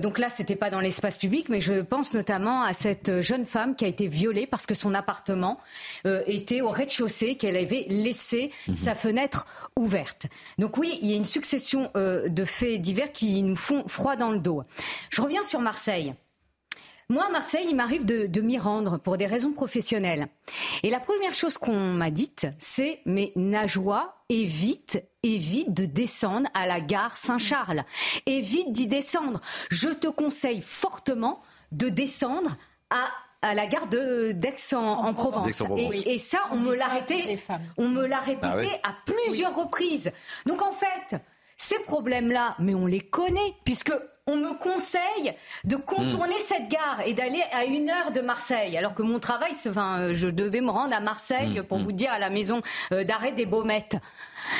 donc là, c'était pas dans l'espace public, mais je pense notamment à cette jeune femme qui a été violée parce que son appartement était au rez-de-chaussée, qu'elle avait laissé mhm. sa fenêtre ouverte. Donc oui, il y a une succession de faits divers qui nous font froid dans le dos. Je reviens sur Marseille. Moi, à Marseille, il m'arrive de, m'y rendre pour des raisons professionnelles. Et la première chose qu'on m'a dite, c'est mais Najwa, évite, évite de descendre à la gare Saint-Charles. Évite d'y descendre. Je te conseille fortement de descendre à la gare d'Aix-en-Provence. et, ça, on me l'a répété, on me l'a répété à plusieurs reprises. Donc en fait, ces problèmes-là, mais on les connaît, puisque on me conseille de contourner hmm. cette gare et d'aller à une heure de Marseille, alors que mon travail, enfin, je devais me rendre à Marseille, hmm. pour vous dire, à la maison euh, d'arrêt des Baumettes.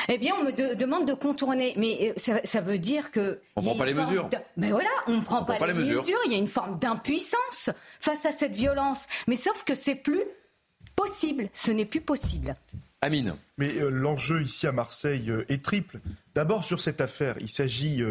Eh bien, on me demande de contourner. Mais euh, ça, veut dire que. On ne prend pas les mesures. Mais voilà, on ne prend, pas, les, mesures. Il y a une forme d'impuissance face à cette violence. Mais sauf que c'est plus possible. Ce n'est plus possible. Amine. Mais euh, l'enjeu ici à Marseille euh, est triple. D'abord, sur cette affaire, il s'agit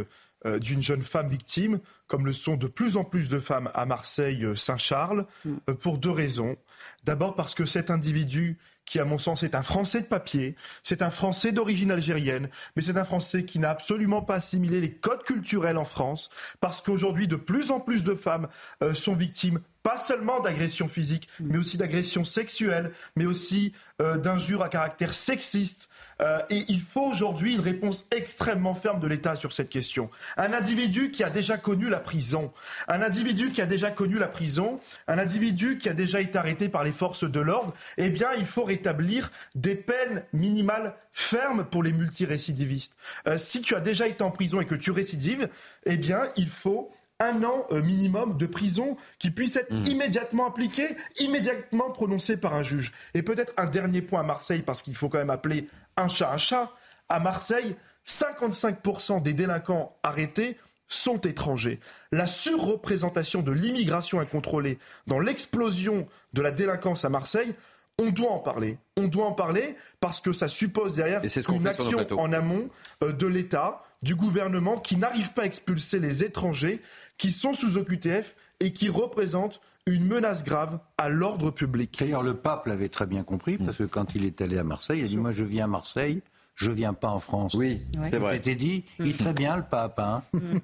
d'une jeune femme victime, comme le sont de plus en plus de femmes à Marseille-Saint-Charles, mm. pour deux raisons. D'abord parce que cet individu qui, à mon sens, est un Français de papier, c'est un Français d'origine algérienne, mais c'est un Français qui n'a absolument pas assimilé les codes culturels en France, parce qu'aujourd'hui, de plus en plus de femmes euh, sont victimes pas seulement d'agressions physiques, mais aussi d'agressions sexuelles, mais aussi euh, d'injures à caractère sexiste. Euh, et il faut aujourd'hui une réponse extrêmement ferme de l'État sur cette question. Un individu qui a déjà connu la prison, un individu qui a déjà connu la prison, un individu qui a déjà été arrêté par les forces de l'ordre, eh bien, il faut rétablir des peines minimales fermes pour les multirécidivistes. Euh, si tu as déjà été en prison et que tu récidives, eh bien, il faut un an euh, minimum de prison qui puisse être mmh. immédiatement appliqué, immédiatement prononcé par un juge. Et peut-être un dernier point à Marseille, parce qu'il faut quand même appeler un chat un chat. À Marseille, 55% des délinquants arrêtés sont étrangers. La surreprésentation de l'immigration incontrôlée dans l'explosion de la délinquance à Marseille, on doit en parler. On doit en parler parce que ça suppose derrière une action en amont euh, de l'État, du gouvernement qui n'arrive pas à expulser les étrangers qui sont sous OQTF et qui représentent une menace grave à l'ordre public. D'ailleurs, le pape l'avait très bien compris, parce que quand il est allé à Marseille, il a dit Moi, je viens à Marseille, je viens pas en France. Oui, c'est vrai. C'était dit, il est très bien le pape. Hein.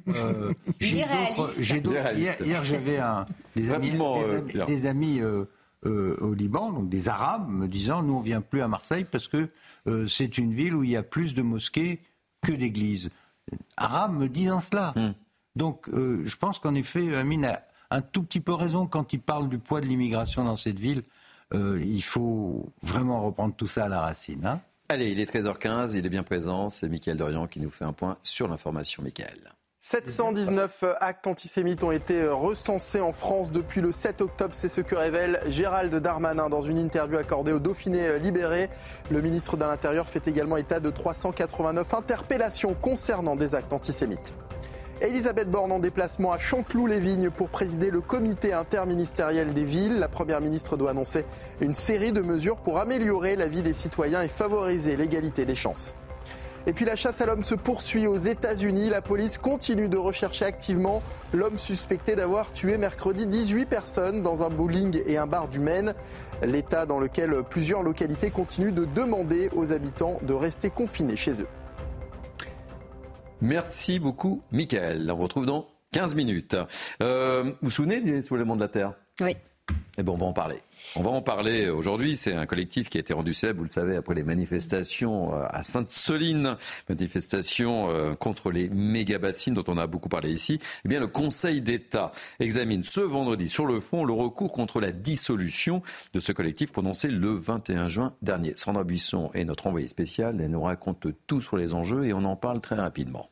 Euh, j'ai d'autres. Hier, j'avais des amis, des, amis, euh, euh, au Liban, donc des Arabes, me disant nous on vient plus à Marseille parce que c'est une ville où il y a plus de mosquées que d'églises. Arabes me disant cela. Hmm. Donc euh, je pense qu'en effet, Amine a un tout petit peu raison quand il parle du poids de l'immigration dans cette ville. Euh, il faut vraiment reprendre tout ça à la racine. Hein. Allez, il est 13h15, il est bien présent. C'est Mickaël Dorian qui nous fait un point sur l'information. Mickaël. 719 actes antisémites ont été recensés en France depuis le 7 octobre. C'est ce que révèle Gérald Darmanin dans une interview accordée au Dauphiné libéré. Le ministre de l'Intérieur fait également état de 389 interpellations concernant des actes antisémites. Elisabeth Borne en déplacement à Chanteloup-les-Vignes pour présider le comité interministériel des villes. La Première ministre doit annoncer une série de mesures pour améliorer la vie des citoyens et favoriser l'égalité des chances. Et puis la chasse à l'homme se poursuit aux États-Unis. La police continue de rechercher activement l'homme suspecté d'avoir tué mercredi 18 personnes dans un bowling et un bar du Maine. L'état dans lequel plusieurs localités continuent de demander aux habitants de rester confinés chez eux. Merci beaucoup, Michael. On vous retrouve dans 15 minutes. Euh, vous vous souvenez des soulèvements de la Terre? Oui. Eh bon, on va en parler. On va en parler aujourd'hui. C'est un collectif qui a été rendu célèbre, vous le savez, après les manifestations euh, à Sainte-Soline, manifestations euh, contre les méga-bassines dont on a beaucoup parlé ici. Eh bien, le Conseil d'État examine ce vendredi sur le fond le recours contre la dissolution de ce collectif prononcé le 21 juin dernier. Sandra Buisson est notre envoyée spéciale. Elle nous raconte tout sur les enjeux et on en parle très rapidement.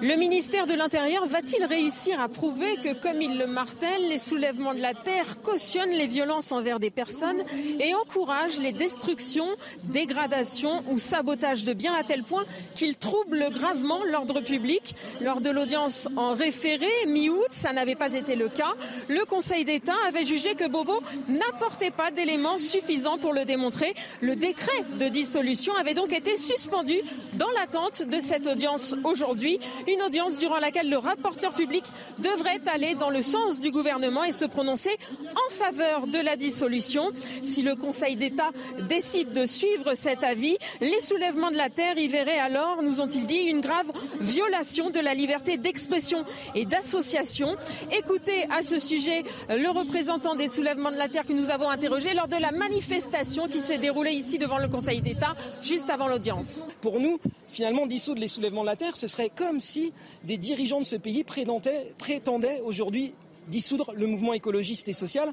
Le ministère de l'Intérieur va-t-il réussir à prouver que, comme il le martèle, les soulèvements de la terre cautionnent les violences envers des personnes et encouragent les destructions, dégradations ou sabotages de biens à tel point qu'ils troublent gravement l'ordre public? Lors de l'audience en référé, mi-août, ça n'avait pas été le cas. Le Conseil d'État avait jugé que Beauvau n'apportait pas d'éléments suffisants pour le démontrer. Le décret de dissolution avait donc été suspendu dans l'attente de cette audience aujourd'hui. Une audience durant laquelle le rapporteur public devrait aller dans le sens du gouvernement et se prononcer en faveur de la dissolution. Si le Conseil d'État décide de suivre cet avis, les soulèvements de la terre y verraient alors, nous ont-ils dit, une grave violation de la liberté d'expression et d'association. Écoutez à ce sujet le représentant des soulèvements de la terre que nous avons interrogé lors de la manifestation qui s'est déroulée ici devant le Conseil d'État juste avant l'audience. Pour nous, finalement, dissoudre les soulèvements de la terre, ce serait comme si des dirigeants de ce pays prétendaient, aujourd'hui dissoudre le mouvement écologiste et social.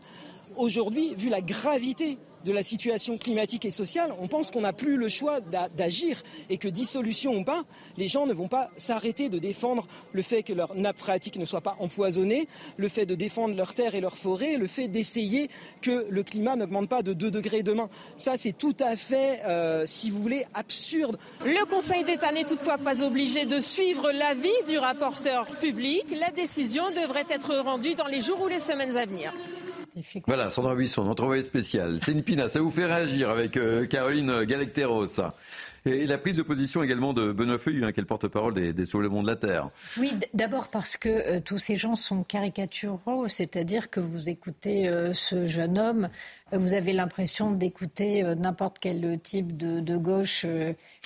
Aujourd'hui, vu la gravité de la situation climatique et sociale, on pense qu'on n'a plus le choix d'agir et que dissolution ou pas, les gens ne vont pas s'arrêter de défendre le fait que leur nappe phréatique ne soit pas empoisonnée, le fait de défendre leurs terres et leurs forêts, le fait d'essayer que le climat n'augmente pas de 2 degrés demain. Ça, c'est tout à fait, euh, si vous voulez, absurde. Le Conseil d'État n'est toutefois pas obligé de suivre l'avis du rapporteur public. La décision devrait être rendue dans les jours ou les semaines à venir. Voilà, Sandra Buisson, notre envoyé spécial. C'est Pina, ça vous fait réagir avec euh, Caroline Galacteros. Et la prise de position également de Benoît Feuillu, hein, qui est le porte-parole des, des de la Terre. Oui, d'abord parce que euh, tous ces gens sont caricaturaux, c'est-à-dire que vous écoutez euh, ce jeune homme, vous avez l'impression d'écouter n'importe quel type de gauche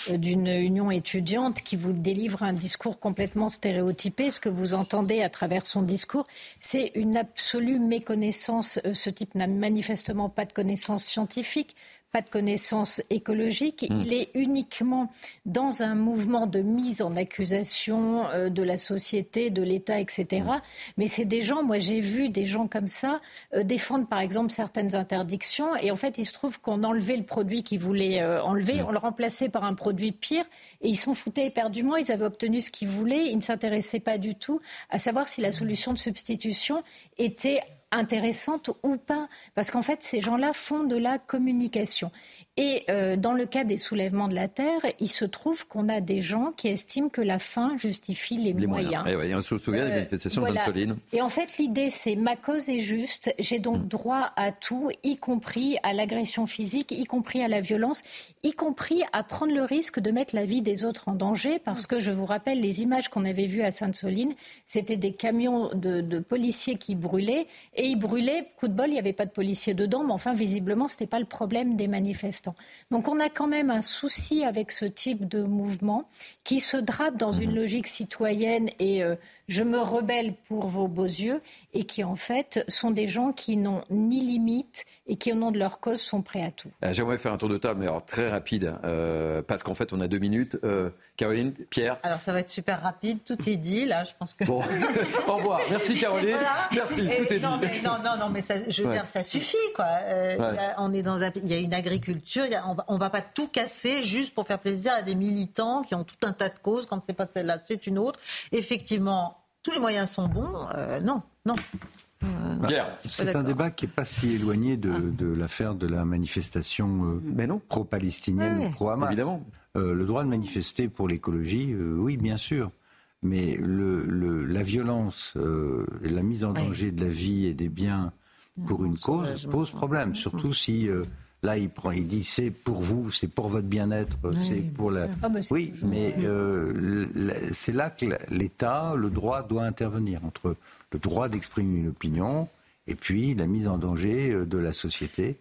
d'une union étudiante qui vous délivre un discours complètement stéréotypé. Ce que vous entendez à travers son discours, c'est une absolue méconnaissance. Ce type n'a manifestement pas de connaissances scientifiques pas de connaissances écologiques. Hmm. Il est uniquement dans un mouvement de mise en accusation euh, de la société, de l'État, etc. Hmm. Mais c'est des gens, moi j'ai vu des gens comme ça euh, défendre par exemple certaines interdictions et en fait il se trouve qu'on enlevait le produit qu'ils voulaient euh, enlever, hmm. on le remplaçait par un produit pire et ils s'en foutaient éperdument, ils avaient obtenu ce qu'ils voulaient, ils ne s'intéressaient pas du tout à savoir si la solution de substitution était intéressante ou pas. Parce qu'en fait, ces gens-là font de la communication. Et euh, dans le cas des soulèvements de la terre, il se trouve qu'on a des gens qui estiment que la fin justifie les, moyens. Et eh on se souvient des euh, manifestations de Soline. Et en fait, l'idée, c'est ma cause est juste, j'ai donc hmm. droit à tout, y compris à l'agression physique, y compris à la violence, y compris à prendre le risque de mettre la vie des autres en danger, parce que je vous rappelle les images qu'on avait vues à Sainte-Soline, c'était des camions de, de, policiers qui brûlaient, et ils brûlaient, coup de bol, il n'y avait pas de policiers dedans, mais enfin, visiblement, ce n'était pas le problème des manifestants. Donc on a quand même un souci avec ce type de mouvement qui se drape dans une mhm. logique citoyenne et euh, je me rebelle pour vos beaux yeux et qui en fait sont des gens qui n'ont ni limite et qui au nom de leur cause sont prêts à tout. Euh, j'aimerais faire un tour de table, mais alors très rapide, euh, parce qu'en fait on a deux minutes. Euh, Caroline, Pierre Alors ça va être super rapide, tout est dit là, je pense que... Bon, au revoir, merci Caroline, merci, tout est non, dit. Mais, non, non, non, mais ça, je veux dire, ça suffit quoi. on est dans un, il y a une agriculture, on, va, va pas tout casser juste pour faire plaisir à des militants qui ont tout un tas de causes, quand c'est pas celle-là, c'est une autre. Effectivement, tous les moyens sont bons. Euh, non, non. Euh, c'est un débat qui n'est pas si éloigné de, ah. l'affaire de la manifestation euh, pro-palestinienne ou pro-Hamas. Évidemment. le droit de manifester pour l'écologie, oui, bien sûr. Mais le, la violence et la mise en danger de la vie et des biens pour une cause pose problème, surtout si Là, il, prend, il dit c'est pour vous, c'est pour votre bien-être, c'est pour la. Ah, bah, oui, mais euh, c'est là que l'État, le droit doit intervenir entre le droit d'exprimer une opinion et puis la mise en danger euh, de la société.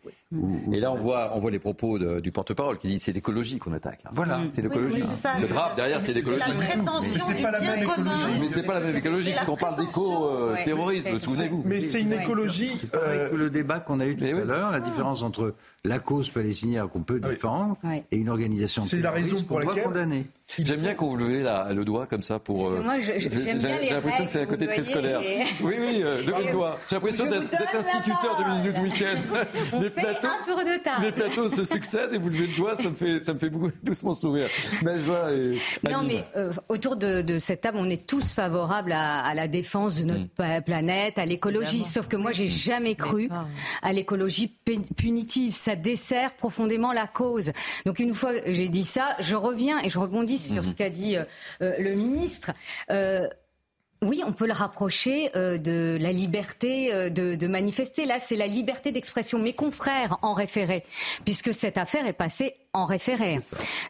Et là, on voit, on voit les propos du porte-parole qui dit c'est l'écologie qu'on attaque. Voilà, c'est l'écologie. c'est grave, derrière c'est l'écologie. Mais c'est pas la même écologie. Mais c'est pas la même écologie, parce qu'on parle d'éco-terrorisme, souvenez-vous. Mais c'est une écologie. Euh, le débat qu'on a eu tout à l'heure, la différence entre la cause palestinienne qu'on peut défendre et une organisation C'est la raison pour laquelle. condamner. J'aime bien quand vous levez le doigt comme ça pour. Euh, moi, j'ai l'impression que c'est un côté très scolaire. Oui, oui, euh, levez le doigt. J'ai l'impression d'être instituteur de Mini News Weekend. Plateaux, un tour de table. les plateaux se succèdent et vous levez le doigt, ça me fait, ça me fait doucement sourire. Najwa et. Non, mais euh, autour de, de, cette table, on est tous favorables à, à la défense de notre mm. planète, à l'écologie. Sauf que moi, j'ai jamais cru à l'écologie punitive. Ça dessert profondément la cause. Donc une fois que j'ai dit ça, je reviens et je rebondis sur mhm. ce qu'a dit euh, euh, le ministre. Euh, oui, on peut le rapprocher de la liberté de, manifester. Là, c'est la liberté d'expression. Mes confrères en référé, puisque cette affaire est passée en référé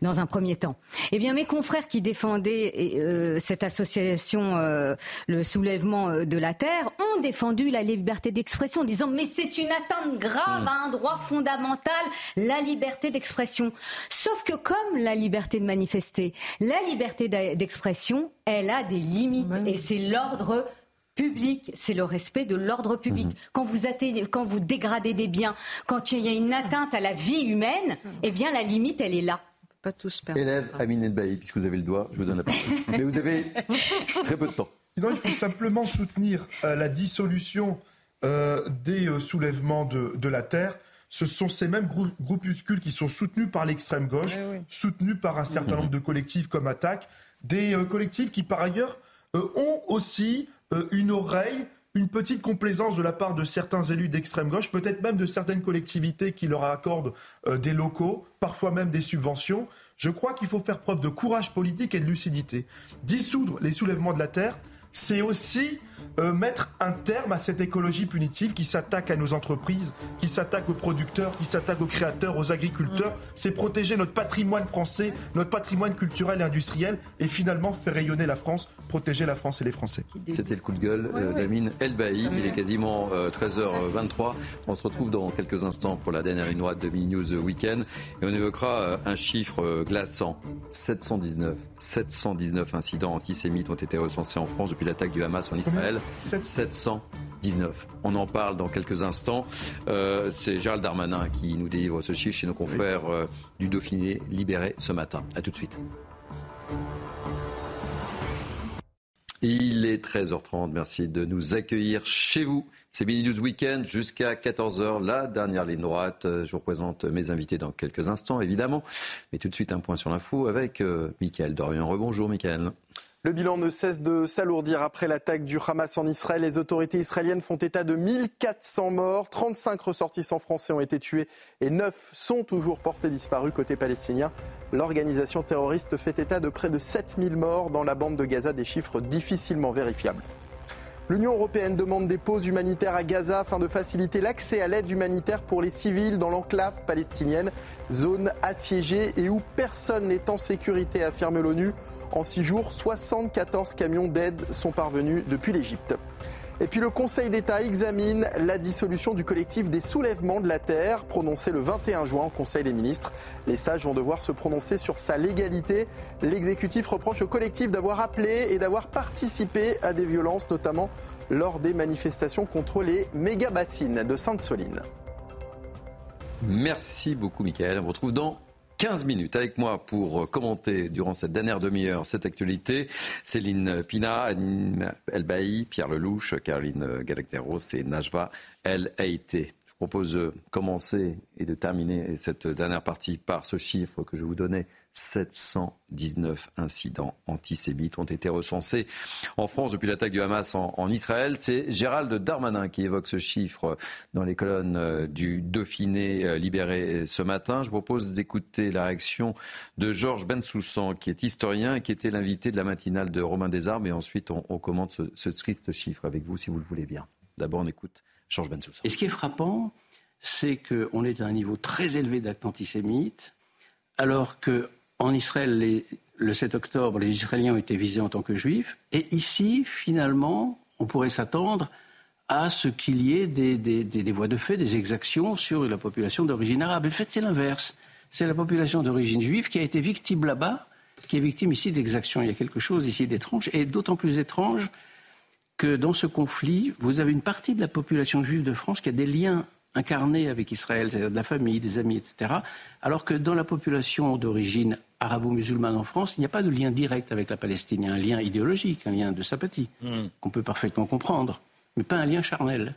dans un premier temps. Eh bien, mes confrères qui défendaient euh, cette association, euh, le soulèvement euh, de la terre, ont défendu la liberté d'expression, en disant mais c'est une atteinte grave à un droit fondamental, la liberté d'expression. Sauf que comme la liberté de manifester, la liberté d'expression, elle a des limites et c'est l'ordre public, c'est le respect de l'ordre public. Mhm. Quand, vous quand vous dégradez des biens, quand il y a une atteinte à la vie humaine, eh bien la limite, elle est là. Pas tous Élève Amine Bailly, puisque vous avez le doigt, je vous donne la parole. Mais vous avez très peu de temps. Non, il faut simplement soutenir euh, la dissolution euh, des euh, soulèvements de, de, la terre ce sont ces mêmes groupuscules qui sont soutenus par l'extrême gauche, soutenus par un certain nombre de collectifs comme Attaque, des euh, collectifs qui par ailleurs euh, ont aussi une oreille une petite complaisance de la part de certains élus d'extrême gauche, peut-être même de certaines collectivités qui leur accordent des locaux, parfois même des subventions. Je crois qu'il faut faire preuve de courage politique et de lucidité. Dissoudre les soulèvements de la terre, c'est aussi euh, mettre un terme à cette écologie punitive qui s'attaque à nos entreprises, qui s'attaque aux producteurs, qui s'attaque aux créateurs, aux agriculteurs. Mm. C'est protéger notre patrimoine français, notre patrimoine culturel et industriel, et finalement faire rayonner la France, protéger la France et les Français. C'était le coup de gueule euh, d'Amine Elbaï. Il est quasiment 13h23. Euh, on se retrouve dans quelques instants pour la dernière ligne droite de Mini News Weekend. Et on évoquera un chiffre glaçant. 719. 719 incidents antisémites ont été recensés en France depuis l'attaque du Hamas en Israël. 719. On en parle dans quelques instants. Euh, c'est Gérald Darmanin qui nous délivre ce chiffre chez nos confrères euh, du Dauphiné libéré ce matin. A tout de suite. Il est 13h30. Merci de nous accueillir chez vous. C'est Mini News Weekend jusqu'à 14h, la dernière ligne droite. Je vous présente mes invités dans quelques instants, évidemment. Mais tout de suite, un point sur l'info avec euh, Michael Dorian. Rebonjour, Michael. Le bilan ne cesse de s'alourdir après l'attaque du Hamas en Israël. Les autorités israéliennes font état de 1400 morts, 35 ressortissants français ont été tués et 9 sont toujours portés disparus côté palestinien. L'organisation terroriste fait état de près de 7000 morts dans la bande de Gaza, des chiffres difficilement vérifiables. L'Union européenne demande des pauses humanitaires à Gaza afin de faciliter l'accès à l'aide humanitaire pour les civils dans l'enclave palestinienne, zone assiégée et où personne n'est en sécurité, affirme l'ONU. En six jours, 74 camions d'aide sont parvenus depuis l'Égypte. Et puis le Conseil d'État examine la dissolution du collectif des soulèvements de la Terre, prononcé le 21 juin au Conseil des ministres. Les sages vont devoir se prononcer sur sa légalité. L'exécutif reproche au collectif d'avoir appelé et d'avoir participé à des violences, notamment lors des manifestations contre les méga-bassines de Sainte-Soline. Merci beaucoup, Michael. On vous retrouve dans 15 minutes avec moi pour commenter durant cette dernière demi-heure cette actualité. Céline Pina, Anine Elbaï, Pierre Lelouch, Caroline Galacteros et Najva El Haïté. Je propose de commencer et de terminer cette dernière partie par ce chiffre que je vous donnais 719 incidents antisémites ont été recensés en France depuis l'attaque du Hamas en, Israël. C'est Gérald Darmanin qui évoque ce chiffre dans les colonnes euh, du Dauphiné euh, libéré ce matin. Je propose d'écouter la réaction de Georges Bensoussan, qui est historien et qui était l'invité de la matinale de Romain Desarmes. Et ensuite, on, commente ce, ce, triste chiffre avec vous, si vous le voulez bien. D'abord, on écoute Georges Bensoussan. Et ce qui est frappant, c'est qu'on est à un niveau très élevé d'actes antisémites, alors que en Israël, le 7 octobre, les Israéliens ont été visés en tant que juifs. Et ici, finalement, on pourrait s'attendre à ce qu'il y ait des, voies de fait, des exactions sur la population d'origine arabe. En fait, c'est l'inverse. C'est la population d'origine juive qui a été victime là-bas, qui est victime ici d'exactions. Il y a quelque chose ici d'étrange, et d'autant plus étrange que dans ce conflit, vous avez une partie de la population juive de France qui a des liens incarné avec Israël, c'est-à-dire de la famille, des amis, etc. Alors que dans la population d'origine arabo-musulmane en France, il n'y a pas de lien direct avec la Palestine. Il y a un lien idéologique, un lien de sympathie, hmm. qu'on peut parfaitement comprendre, mais pas un lien charnel.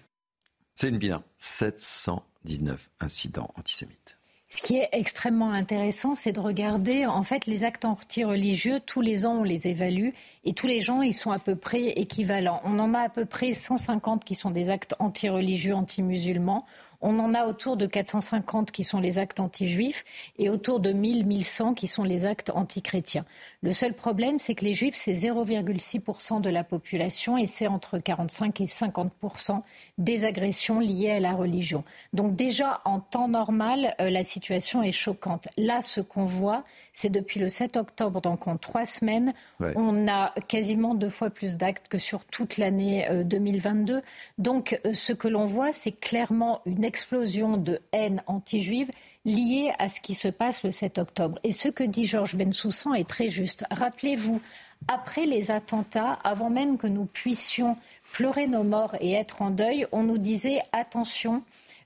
C'est une bien. 719 incidents antisémites. Ce qui est extrêmement intéressant, c'est de regarder en fait les actes anti-religieux. Tous les ans, on les évalue et tous les gens, ils sont à peu près équivalents. On en a à peu près 150 qui sont des actes anti-religieux, anti-musulmans. On en a autour de 450 qui sont les actes anti-juifs et autour de 1000-1100 qui sont les actes anti-chrétiens. Le seul problème, c'est que les juifs, c'est 0,6% de la population et c'est entre 45 et 50% des agressions liées à la religion. Donc déjà, en temps normal, euh, la situation est choquante. Là, ce qu'on voit, c'est depuis le 7 octobre, donc en trois semaines, on a quasiment deux fois plus d'actes que sur toute l'année 2022. Euh, donc euh, ce que l'on voit, c'est clairement une explosion de haine anti-juive liée à ce qui se passe le 7 octobre. Et ce que dit Georges Bensoussan est très juste. Rappelez-vous, après les attentats, avant même que nous puissions pleurer nos morts et être en deuil, on nous disait attention,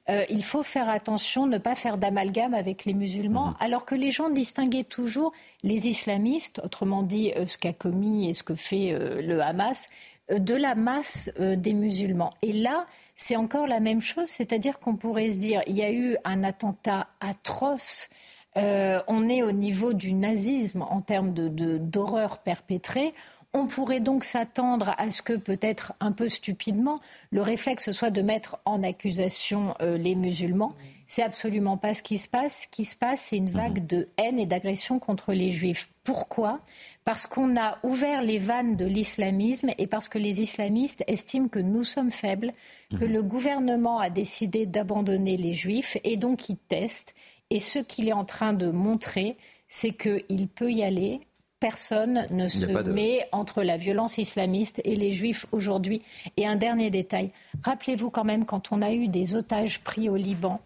euh, il faut faire attention, ne pas faire d'amalgame avec les musulmans, mhm. alors que les gens distinguaient toujours les islamistes, autrement dit euh, ce qu'a commis et ce que fait euh, le Hamas, de la masse des musulmans. Et là, c'est encore la même chose, c'est-à-dire qu'on pourrait se dire, il y a eu un attentat atroce. On est au niveau du nazisme en termes d'horreur de, perpétrée. On pourrait donc s'attendre à ce que peut-être un peu stupidement, le réflexe soit de mettre en accusation euh, les musulmans. C'est absolument pas ce qui se passe. Ce qui se passe, c'est une vague de haine et d'agression contre les juifs. Pourquoi? Parce qu'on a ouvert les vannes de l'islamisme et parce que les islamistes estiment que nous sommes faibles, que le gouvernement a décidé d'abandonner les juifs et donc ils testent. Et ce qu'il est en train de montrer, c'est qu'il peut y aller personne ne se met entre la violence islamiste et les juifs aujourd'hui. Et un dernier détail, rappelez-vous quand même quand on a eu des otages pris au Liban,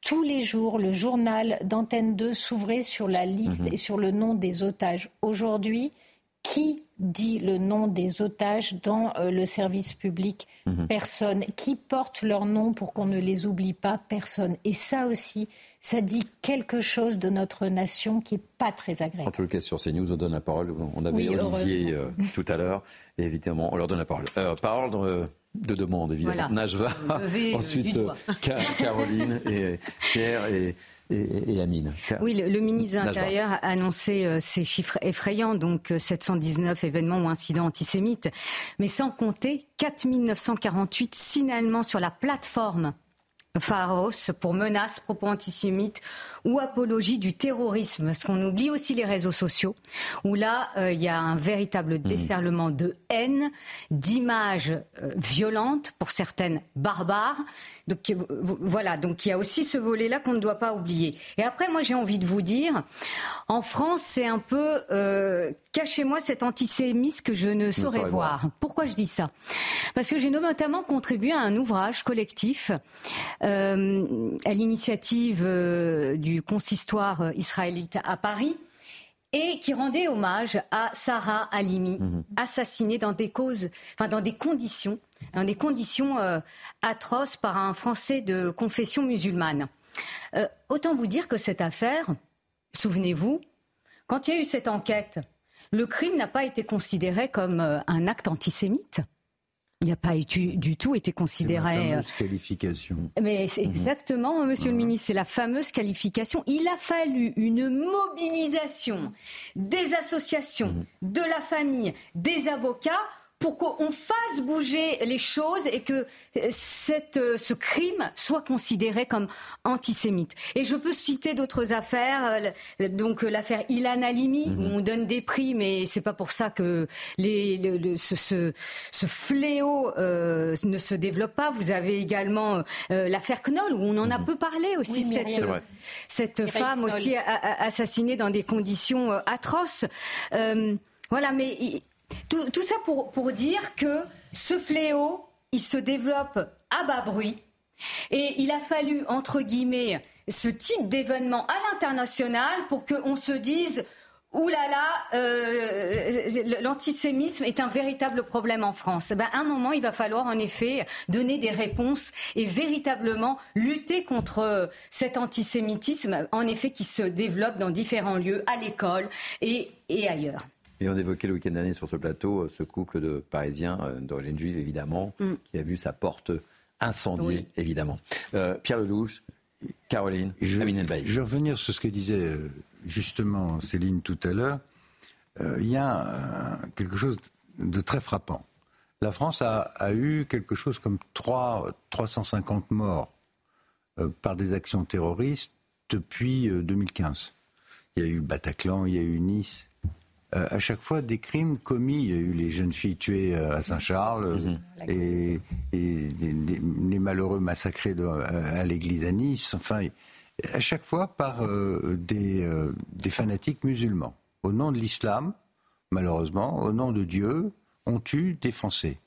tous les jours, le journal d'Antenne 2 s'ouvrait sur la liste mhm. et sur le nom des otages. Aujourd'hui, qui dit le nom des otages dans euh, le service public mhm. Personne. Qui porte leur nom pour qu'on ne les oublie pas Personne. Et ça aussi, ça dit quelque chose de notre nation qui n'est pas très agréable. En tout cas, sur CNews, on donne la parole. On avait Olivier euh, tout à l'heure. Et évidemment, on leur donne la parole. Euh, par ordre euh, de demande, évidemment. Najva, ensuite Caroline et Pierre et, et, Amine. Oui, le, ministre de l'Intérieur a annoncé ces chiffres effrayants, donc 719 événements ou incidents antisémites, mais sans compter 4948 signalements sur la plateforme Pharos pour menaces, propos antisémites ou apologie du terrorisme. Parce qu'on oublie aussi les réseaux sociaux, où là, euh, il y a un véritable mmh. déferlement de haine, d'images euh, violentes, pour certaines barbares. Donc euh, voilà, donc il y a aussi ce volet-là qu'on ne doit pas oublier. Et après, moi, j'ai envie de vous dire, en France, c'est un peu cachez-moi cet antisémisme que je ne saurais voir. Pourquoi je dis ça? Parce que j'ai notamment contribué à un ouvrage collectif à l'initiative du consistoire israélite à Paris et qui rendait hommage à Sarah Halimi, mhm. assassinée dans des causes, enfin dans des conditions, dans des conditions euh, atroces par un Français de confession musulmane. Euh, autant vous dire que cette affaire, souvenez-vous, quand il y a eu cette enquête, le crime n'a pas été considéré comme euh, un acte antisémite. Il n'a pas du tout été considéré. La fameuse qualification. Mais c'est mhm. exactement, Monsieur le Ministre, c'est la fameuse qualification. Il a fallu une mobilisation des associations, mhm. de la famille, des avocats pour qu'on fasse bouger les choses et que euh, cette, euh, ce crime soit considéré comme antisémite. Et je peux citer d'autres affaires, euh, donc l'affaire Ilan Halimi, où mhm. on donne des prix, mais c'est pas pour ça que les, le, ce, ce, ce, fléau ne se développe pas. Vous avez également l'affaire Knoll, où on en a mhm. peu parlé aussi, cette, cette femme aussi assassinée dans des conditions atroces. voilà, mais tout, ça pour, dire que ce fléau, il se développe à bas bruit. Et il a fallu, entre guillemets, ce type d'événement à l'international pour qu'on se dise Ouh là là, l'antisémisme est un véritable problème en France. Ben, à un moment, il va falloir en effet donner des réponses et véritablement lutter contre cet antisémitisme, en effet, qui se développe dans différents lieux, à l'école et ailleurs. Et on évoquait le week-end dernier sur ce plateau euh, ce couple de Parisiens euh, d'origine juive, évidemment, mm. qui a vu sa porte incendiée, évidemment. Euh, Pierre Lelouch, Caroline, je, Amine Je vais revenir sur ce que disait justement Céline tout à l'heure. Il y a quelque chose de très frappant. La France a, a eu quelque chose comme 3, 350 morts par des actions terroristes depuis 2015. Il y a eu Bataclan, il y a eu Nice, euh, à chaque fois des crimes commis. Il y a eu les jeunes filles tuées euh, à Saint-Charles mhm. et, les malheureux massacrés à, l'église à Nice. Enfin, à chaque fois par euh, des, des, fanatiques musulmans. Au nom de l'islam, malheureusement, au nom de Dieu, on tue des Français.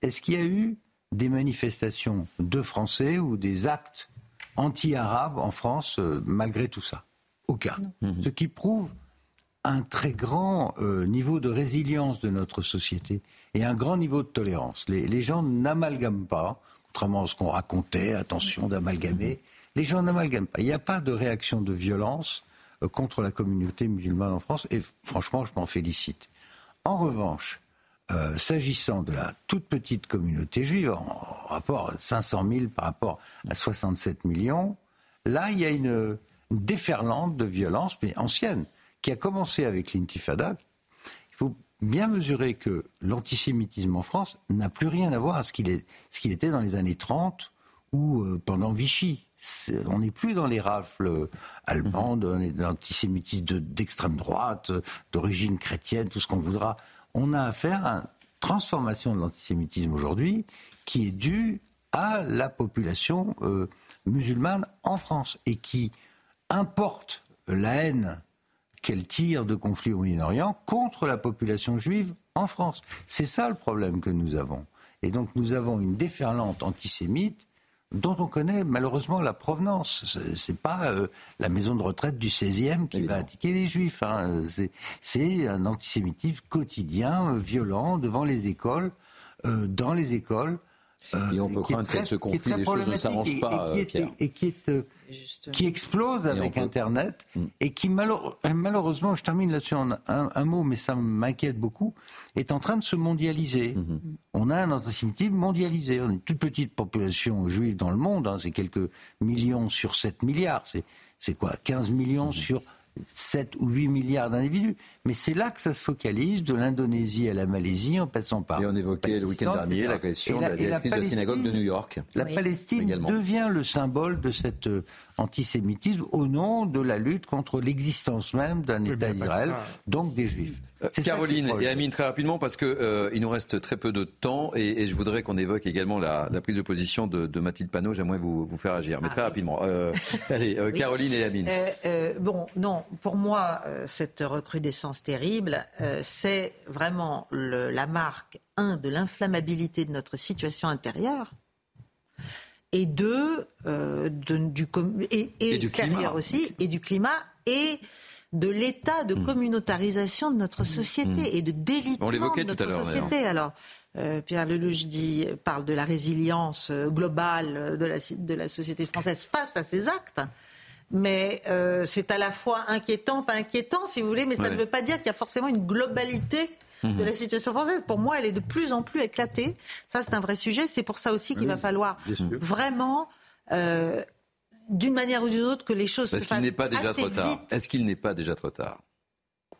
Est-ce qu'il y a eu des manifestations de Français ou des actes anti-arabes en France malgré tout ça? Aucun. Ce qui prouve un très grand euh, niveau de résilience de notre société et un grand niveau de tolérance. Les, gens n'amalgament pas, contrairement à ce qu'on racontait, attention d'amalgamer, les gens n'amalgament pas. Il n'y a pas de réaction de violence euh, contre la communauté musulmane en France et franchement, je m'en félicite. En revanche, euh, s'agissant de la toute petite communauté juive, en rapport à 500 000 par rapport à 67 millions, là, il y a une, déferlante de violence, mais ancienne, qui a commencé avec l'intifada. Il faut bien mesurer que l'antisémitisme en France n'a plus rien à voir à ce qu'il était dans les années 30 ou euh, pendant Vichy. on n'est plus dans les rafles allemandes, dans l'antisémitisme d'extrême droite, d'origine chrétienne, tout ce qu'on voudra. On a affaire à une transformation de l'antisémitisme aujourd'hui qui est due à la population euh, musulmane en France et qui importe la haine qu'elle tire de conflits au Moyen-Orient contre la population juive en France. C'est ça le problème que nous avons. Et donc nous avons une déferlante antisémite dont on connaît malheureusement la provenance. C'est pas euh, la maison de retraite du 16e qui va attaquer les juifs. Hein. C'est un antisémitisme quotidien, euh, violent, devant les écoles, euh, dans les écoles. et on peut craindre que ce conflit, les choses ne s'arrangent pas, et qui est qui explose avec Internet mm. et qui malheureusement, je termine là-dessus en un, mot, mais ça m'inquiète beaucoup, est en train de se mondialiser. Mm-hmm. On a un antisémitisme mondialisé. On a une toute petite population juive dans le monde, hein. c'est quelques millions sur 7 milliards. C'est quoi? 15 millions mm-hmm. sur 7 ou 8 milliards d'individus. Mais c'est là que ça se focalise, de l'Indonésie à la Malaisie, en passant par. Et on évoquait le week-end dernier l'agression de la directrice de la synagogue de New York. La Palestine devient le symbole de cet euh, antisémitisme au nom de la lutte contre l'existence même d'un État d'Israël, donc des Juifs. Euh, Caroline et Amine, très rapidement, parce qu'il euh, il nous reste très peu de temps, et, je voudrais qu'on évoque également la, prise de position de, Mathilde Panot. J'aimerais vous, vous faire agir, mais ah très rapidement. Euh, allez, Caroline et Amine. bon, non, pour moi, cette recrudescence terrible, c'est vraiment la marque, un, de l'inflammabilité de notre situation intérieure, et deux, du, et, et, du climat aussi, et du climat, et de l'état de hmm. communautarisation de notre société hmm. et de délitement de notre société. Alors, euh, Pierre Lelouch dit, parle de la résilience euh, globale de la, de la société française face à ces actes. Mais euh, c'est à la fois inquiétant, pas inquiétant, si vous voulez, mais ça ne veut pas dire qu'il y a forcément une globalité de la situation française. Pour moi, elle est de plus en plus éclatée. Ça, c'est un vrai sujet. C'est pour ça aussi qu'il va falloir vraiment d'une manière ou d'une autre que les choses se fassent qu'il n'est pas déjà trop tard Est-ce qu'il n'est pas déjà trop tard?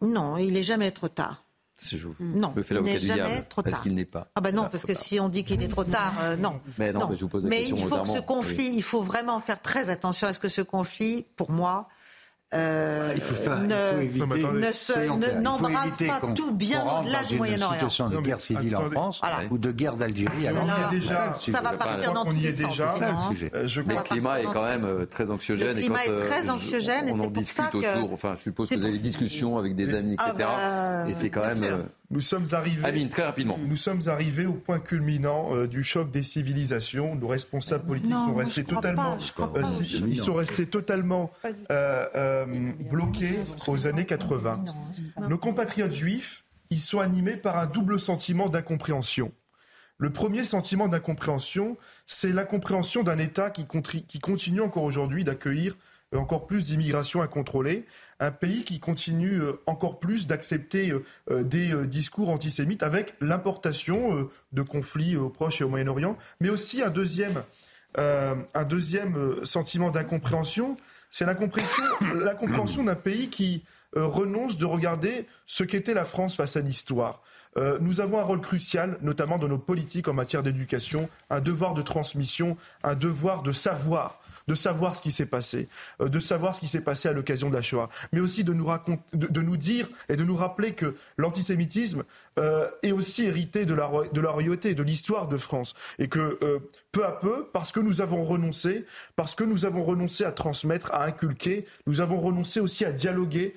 Non, il n'est jamais trop tard. Si je non, il n'est jamais trop tard. Est-ce qu'il n'est pas. Ah ben non, parce que si on dit qu'il est trop tard, euh, non. Mais non, Mais je vous pose la mais il faut que ce conflit, il faut vraiment faire très attention à ce que ce conflit, pour moi, euh, il faut faire, n'embrasse pas tout bien au-delà du Moyen-Orient. Une situation de guerre civile en France ou de guerre d'Algérie. déjà, ça va partir dans tous les sens. Euh, le climat est quand même euh, très anxiogène. Le climat est très anxiogène et c'est pour ça que... Enfin, je suppose que vous avez des discussions avec des amis, etc. Ah et c'est quand même... Nous sommes arrivés. très rapidement. Nous sommes arrivés au point culminant euh, du choc des civilisations. Nos responsables politiques sont restés totalement. Euh, ils sont restés totalement euh, bloqués aux années 80. Nos compatriotes juifs, ils sont animés par un double sentiment d'incompréhension. Le premier sentiment d'incompréhension, c'est l'incompréhension d'un État qui, qui continue encore aujourd'hui d'accueillir encore plus d'immigration incontrôlée, un pays qui continue euh, encore plus d'accepter euh, euh, des discours antisémites avec l'importation de conflits au Proche et au Moyen-Orient, mais aussi un deuxième, un deuxième sentiment d'incompréhension, c'est l'incompréhension d'un pays qui renonce de regarder ce qu'était la France face à l'histoire. nous avons un rôle crucial, notamment dans nos politiques en matière d'éducation, un devoir de transmission, un devoir de savoir de savoir ce qui s'est passé, euh, de savoir ce qui s'est passé à l'occasion de mais aussi de nous, raconter, de, nous dire et de nous rappeler que l'antisémitisme euh, est aussi hérité de la, de la royauté, de l'histoire de France, et que euh, peu à peu, parce que nous avons renoncé, parce que nous avons renoncé à transmettre, à inculquer, nous avons renoncé aussi à dialoguer,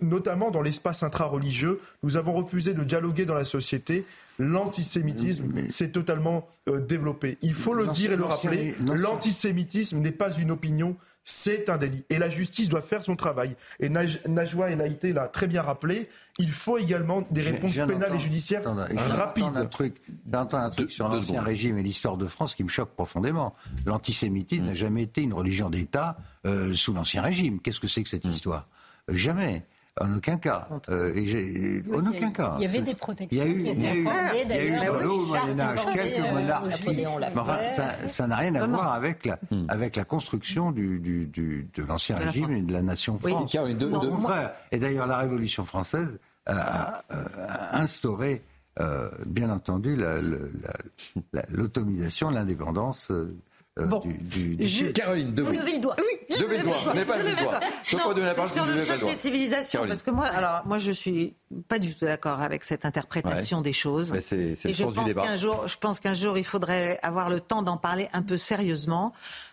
notamment dans l'espace intra-religieux, nous avons refusé de dialoguer dans la société, l'antisémitisme s'est totalement euh, développé. Il faut le dire et le rappeler, l'antisémitisme n'est pas une opinion, c'est un délit. Et la justice doit faire son travail. Et Najwa et Naïté l'a très bien rappelé, il faut également des réponses pénales et judiciaires rapides. J'entends un truc, sur l'Ancien Régime et l'histoire de France qui me choque profondément. L'antisémitisme n'a mm. jamais été une religion d'État euh, sous l'Ancien Régime. Qu'est-ce que c'est que cette mm. histoire? Jamais. En aucun cas. Euh, en aucun cas. Il y avait des protections. Il y a eu, il y a eu, il y a eu dans le haut Moyen Âge quelques euh, monarchies. enfin, ça n'a rien à voir avec la, hmm. avec la construction du, du, du de l'ancien régime et de la nation France. Oui, de, Au contraire. Et d'ailleurs, la Révolution française a, instauré, euh, bien entendu, l'autonomisation, l'indépendance. Euh, euh, bon, du, du, Caroline, Vous levez le doigt. Oui, levez le doigt. Pas le. Je peux pas donner la parole sur le choc des civilisations, parce que moi, alors moi, je suis pas du tout d'accord avec cette interprétation des choses. Mais c'est, c'est le sens du débat. Jour, je pense qu'un jour, il faudrait avoir le temps d'en parler un peu sérieusement.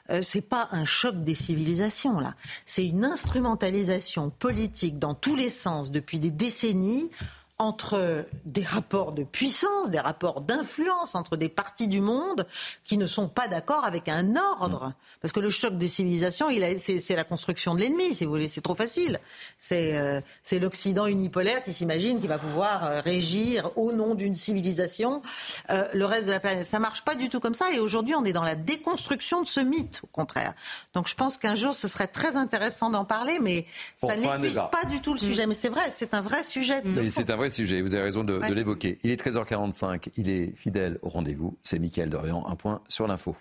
Euh, c'est pas un choc des civilisations là, c'est une instrumentalisation politique dans tous les sens depuis des décennies entre des rapports de puissance, des rapports d'influence entre des parties du monde qui ne sont pas d'accord avec un ordre. Parce que le choc des civilisations, c'est la construction de l'ennemi, si vous voulez. C'est trop facile. C'est euh, l'Occident unipolaire qui s'imagine qu'il va pouvoir euh, régir au nom d'une civilisation euh, le reste de la planète. Ça marche pas du tout comme ça. Et aujourd'hui, on est dans la déconstruction de ce mythe, au contraire. Donc je pense qu'un jour, ce serait très intéressant d'en parler, mais ça n'épuise pas du tout le sujet. Mais c'est vrai, c'est un vrai sujet. C'est un vrai sujet, vous avez raison de, de l'évoquer. Il est 13h45, il est fidèle au rendez-vous. C'est Mickaël Dorian, un point sur l'info.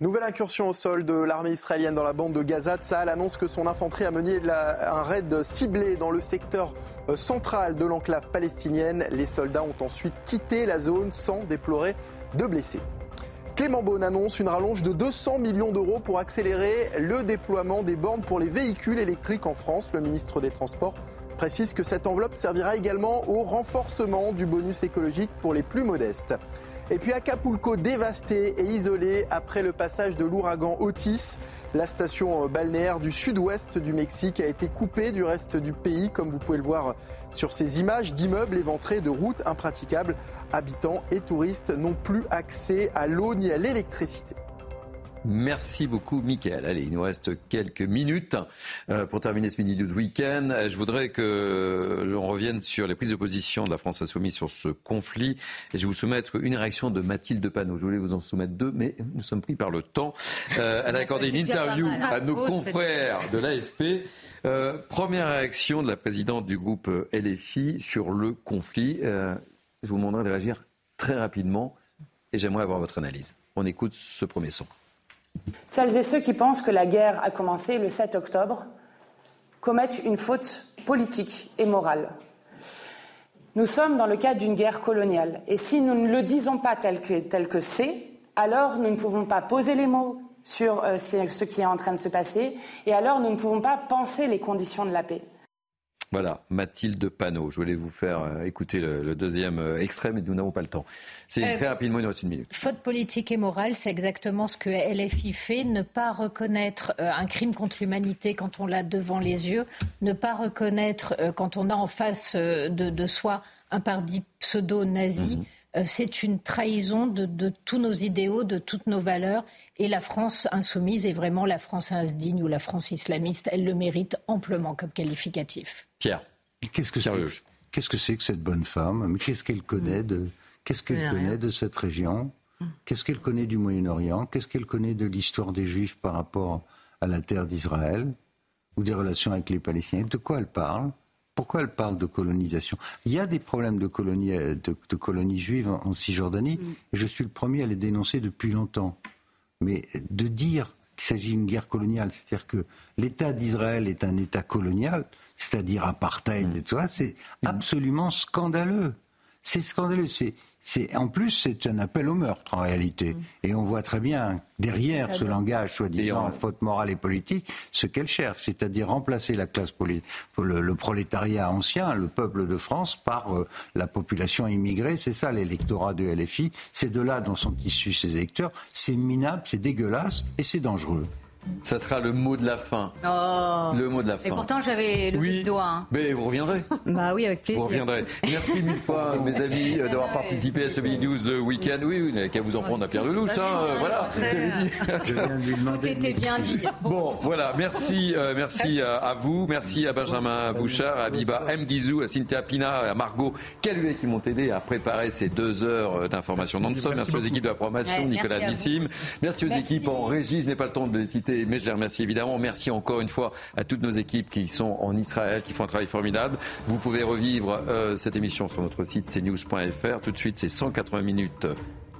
Nouvelle incursion au sol de l'armée israélienne dans la bande de Gaza. Tsahal annonce que son infanterie a mené un raid ciblé dans le secteur euh, central de l'enclave palestinienne. Les soldats ont ensuite quitté la zone sans déplorer de blessés. Clément Beaune annonce une rallonge de 200 millions d'euros pour accélérer le déploiement des bornes pour les véhicules électriques en France. Le ministre des Transports précise que cette enveloppe servira également au renforcement du bonus écologique pour les plus modestes. Et puis Acapulco dévasté et isolé après le passage de l'ouragan Otis. La station balnéaire du sud-ouest du Mexique a été coupée du reste du pays, comme vous pouvez le voir sur ces images d'immeubles éventrés, de routes impraticables. Habitants et touristes n'ont plus accès à l'eau ni à l'électricité. Merci beaucoup, Mickaël. Allez, il nous reste quelques minutes euh, pour terminer ce mini 12 week-end. Je voudrais que l'on revienne sur les prises de position de la France insoumise sur ce conflit. Et je vais vous soumettre une réaction de Mathilde Panot. Je voulais vous en soumettre deux, mais nous sommes pris par le temps. Euh, elle a accordé une interview à nos confrères de l'AFP. Euh, première réaction de la présidente du groupe LFI sur le conflit. je vous demanderai de réagir très rapidement et j'aimerais avoir votre analyse. On écoute ce premier son. Celles et ceux qui pensent que la guerre a commencé le 7 octobre commettent une faute politique et morale. Nous sommes dans le cadre d'une guerre coloniale et si nous ne le disons pas tel que c'est, alors nous ne pouvons pas poser les mots sur euh, ce qui est en train de se passer et alors nous ne pouvons pas penser les conditions de la paix. Voilà, Mathilde Panot. Je voulais vous faire euh, écouter le, deuxième euh, extrait, mais nous n'avons pas le temps. C'est euh, très rapidement, il nous reste une minute. Faute politique et morale, c'est exactement ce que LFI fait. Ne pas reconnaître un crime contre l'humanité quand on l'a devant les yeux. Ne pas reconnaître quand on a en face de, soi un parti pseudo-nazi. Mhm. Euh, c'est une trahison de, tous nos idéaux, de toutes nos valeurs. Et la France insoumise est vraiment la France indigne ou la France islamiste. Elle le mérite amplement comme qualificatif. Pierre. Qu'est-ce que c'est que cette bonne femme? Mais qu'est-ce qu'elle connaît de Qu'est-ce qu'elle connaît de cette région Qu'est-ce qu'elle connaît du Moyen-Orient Qu'est-ce qu'elle connaît de l'histoire des Juifs par rapport à la terre d'Israël ou des relations avec les Palestiniens De quoi elle parle pourquoi elle parle de colonisation Il y a des problèmes de colonie, de, colonie juive en, Cisjordanie, mm. et je suis le premier à les dénoncer depuis longtemps. Mais de dire qu'il s'agit d'une guerre coloniale, c'est-à-dire que l'État d'Israël est un État colonial, c'est-à-dire apartheid mm. et tout ça, c'est mm. absolument scandaleux. C'est scandaleux. C'est, en plus, c'est un appel au meurtre en réalité. Mm. Et on voit très bien derrière ce langage soi-disant faute morale et politique ce qu'elle cherche, c'est-à-dire remplacer la classe politique, le, prolétariat ancien, le peuple de France, par euh, la population immigrée. C'est ça l'électorat de LFI. C'est de là dont sont issus ces électeurs. C'est minable, c'est dégueulasse et c'est dangereux. Ça sera le mot de la fin. Oh. Le mot de la fin. Et pourtant, j'avais le oui, doigt. Hein. Mais vous reviendrez. bah oui, avec plaisir. Vous reviendrez. Merci mille fois, mes amis, euh, d'avoir participé à ce Mini News Weekend. Oui, vous n'avez qu'à vous en prendre à Pierre Lelouch. Hein, voilà, j'avais dit. Tout était bien dit. Bon, voilà. Merci, euh, merci à, vous. Merci à Benjamin Bouchard, à Biba M. Guizou, à Cynthia Pina, à Margot Caluet qui m'ont aidé à préparer ces deux heures d'information non-stop. Merci aux équipes de la promotion, Nicolas Nissim. Merci aux équipes en régie. Je n'ai pas le temps de les citer mais je les remercie évidemment. Merci encore une fois à toutes nos équipes qui sont en Israël, qui font un travail formidable. Vous pouvez revivre euh, cette émission sur notre site cnews.fr. Tout de suite, c'est 180 minutes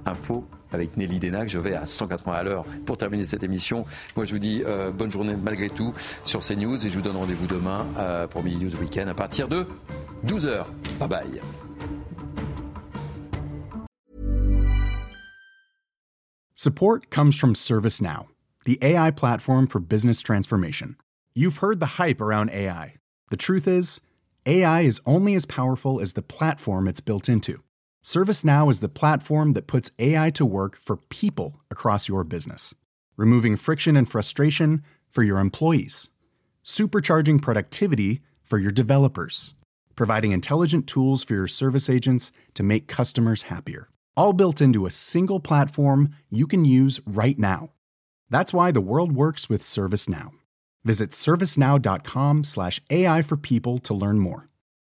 info avec Nelly Denac. Je vais à 180 à l'heure pour terminer cette émission. Moi, je vous dis euh, bonne journée malgré tout sur CNews et je vous donne rendez-vous demain euh, pour Midi News Weekend à partir de 12h. Bye bye. Support comes from ServiceNow, the AI platform for business transformation. You've heard the hype around AI. The truth is, AI is only as powerful as the platform it's built into. ServiceNow is the platform that puts AI to work for people across your business, removing friction and frustration for your employees, supercharging productivity for your developers, providing intelligent tools for your service agents to make customers happier all built into a single platform you can use right now. That's why the world works with ServiceNow. Visit servicenow.com/ai for people to learn more.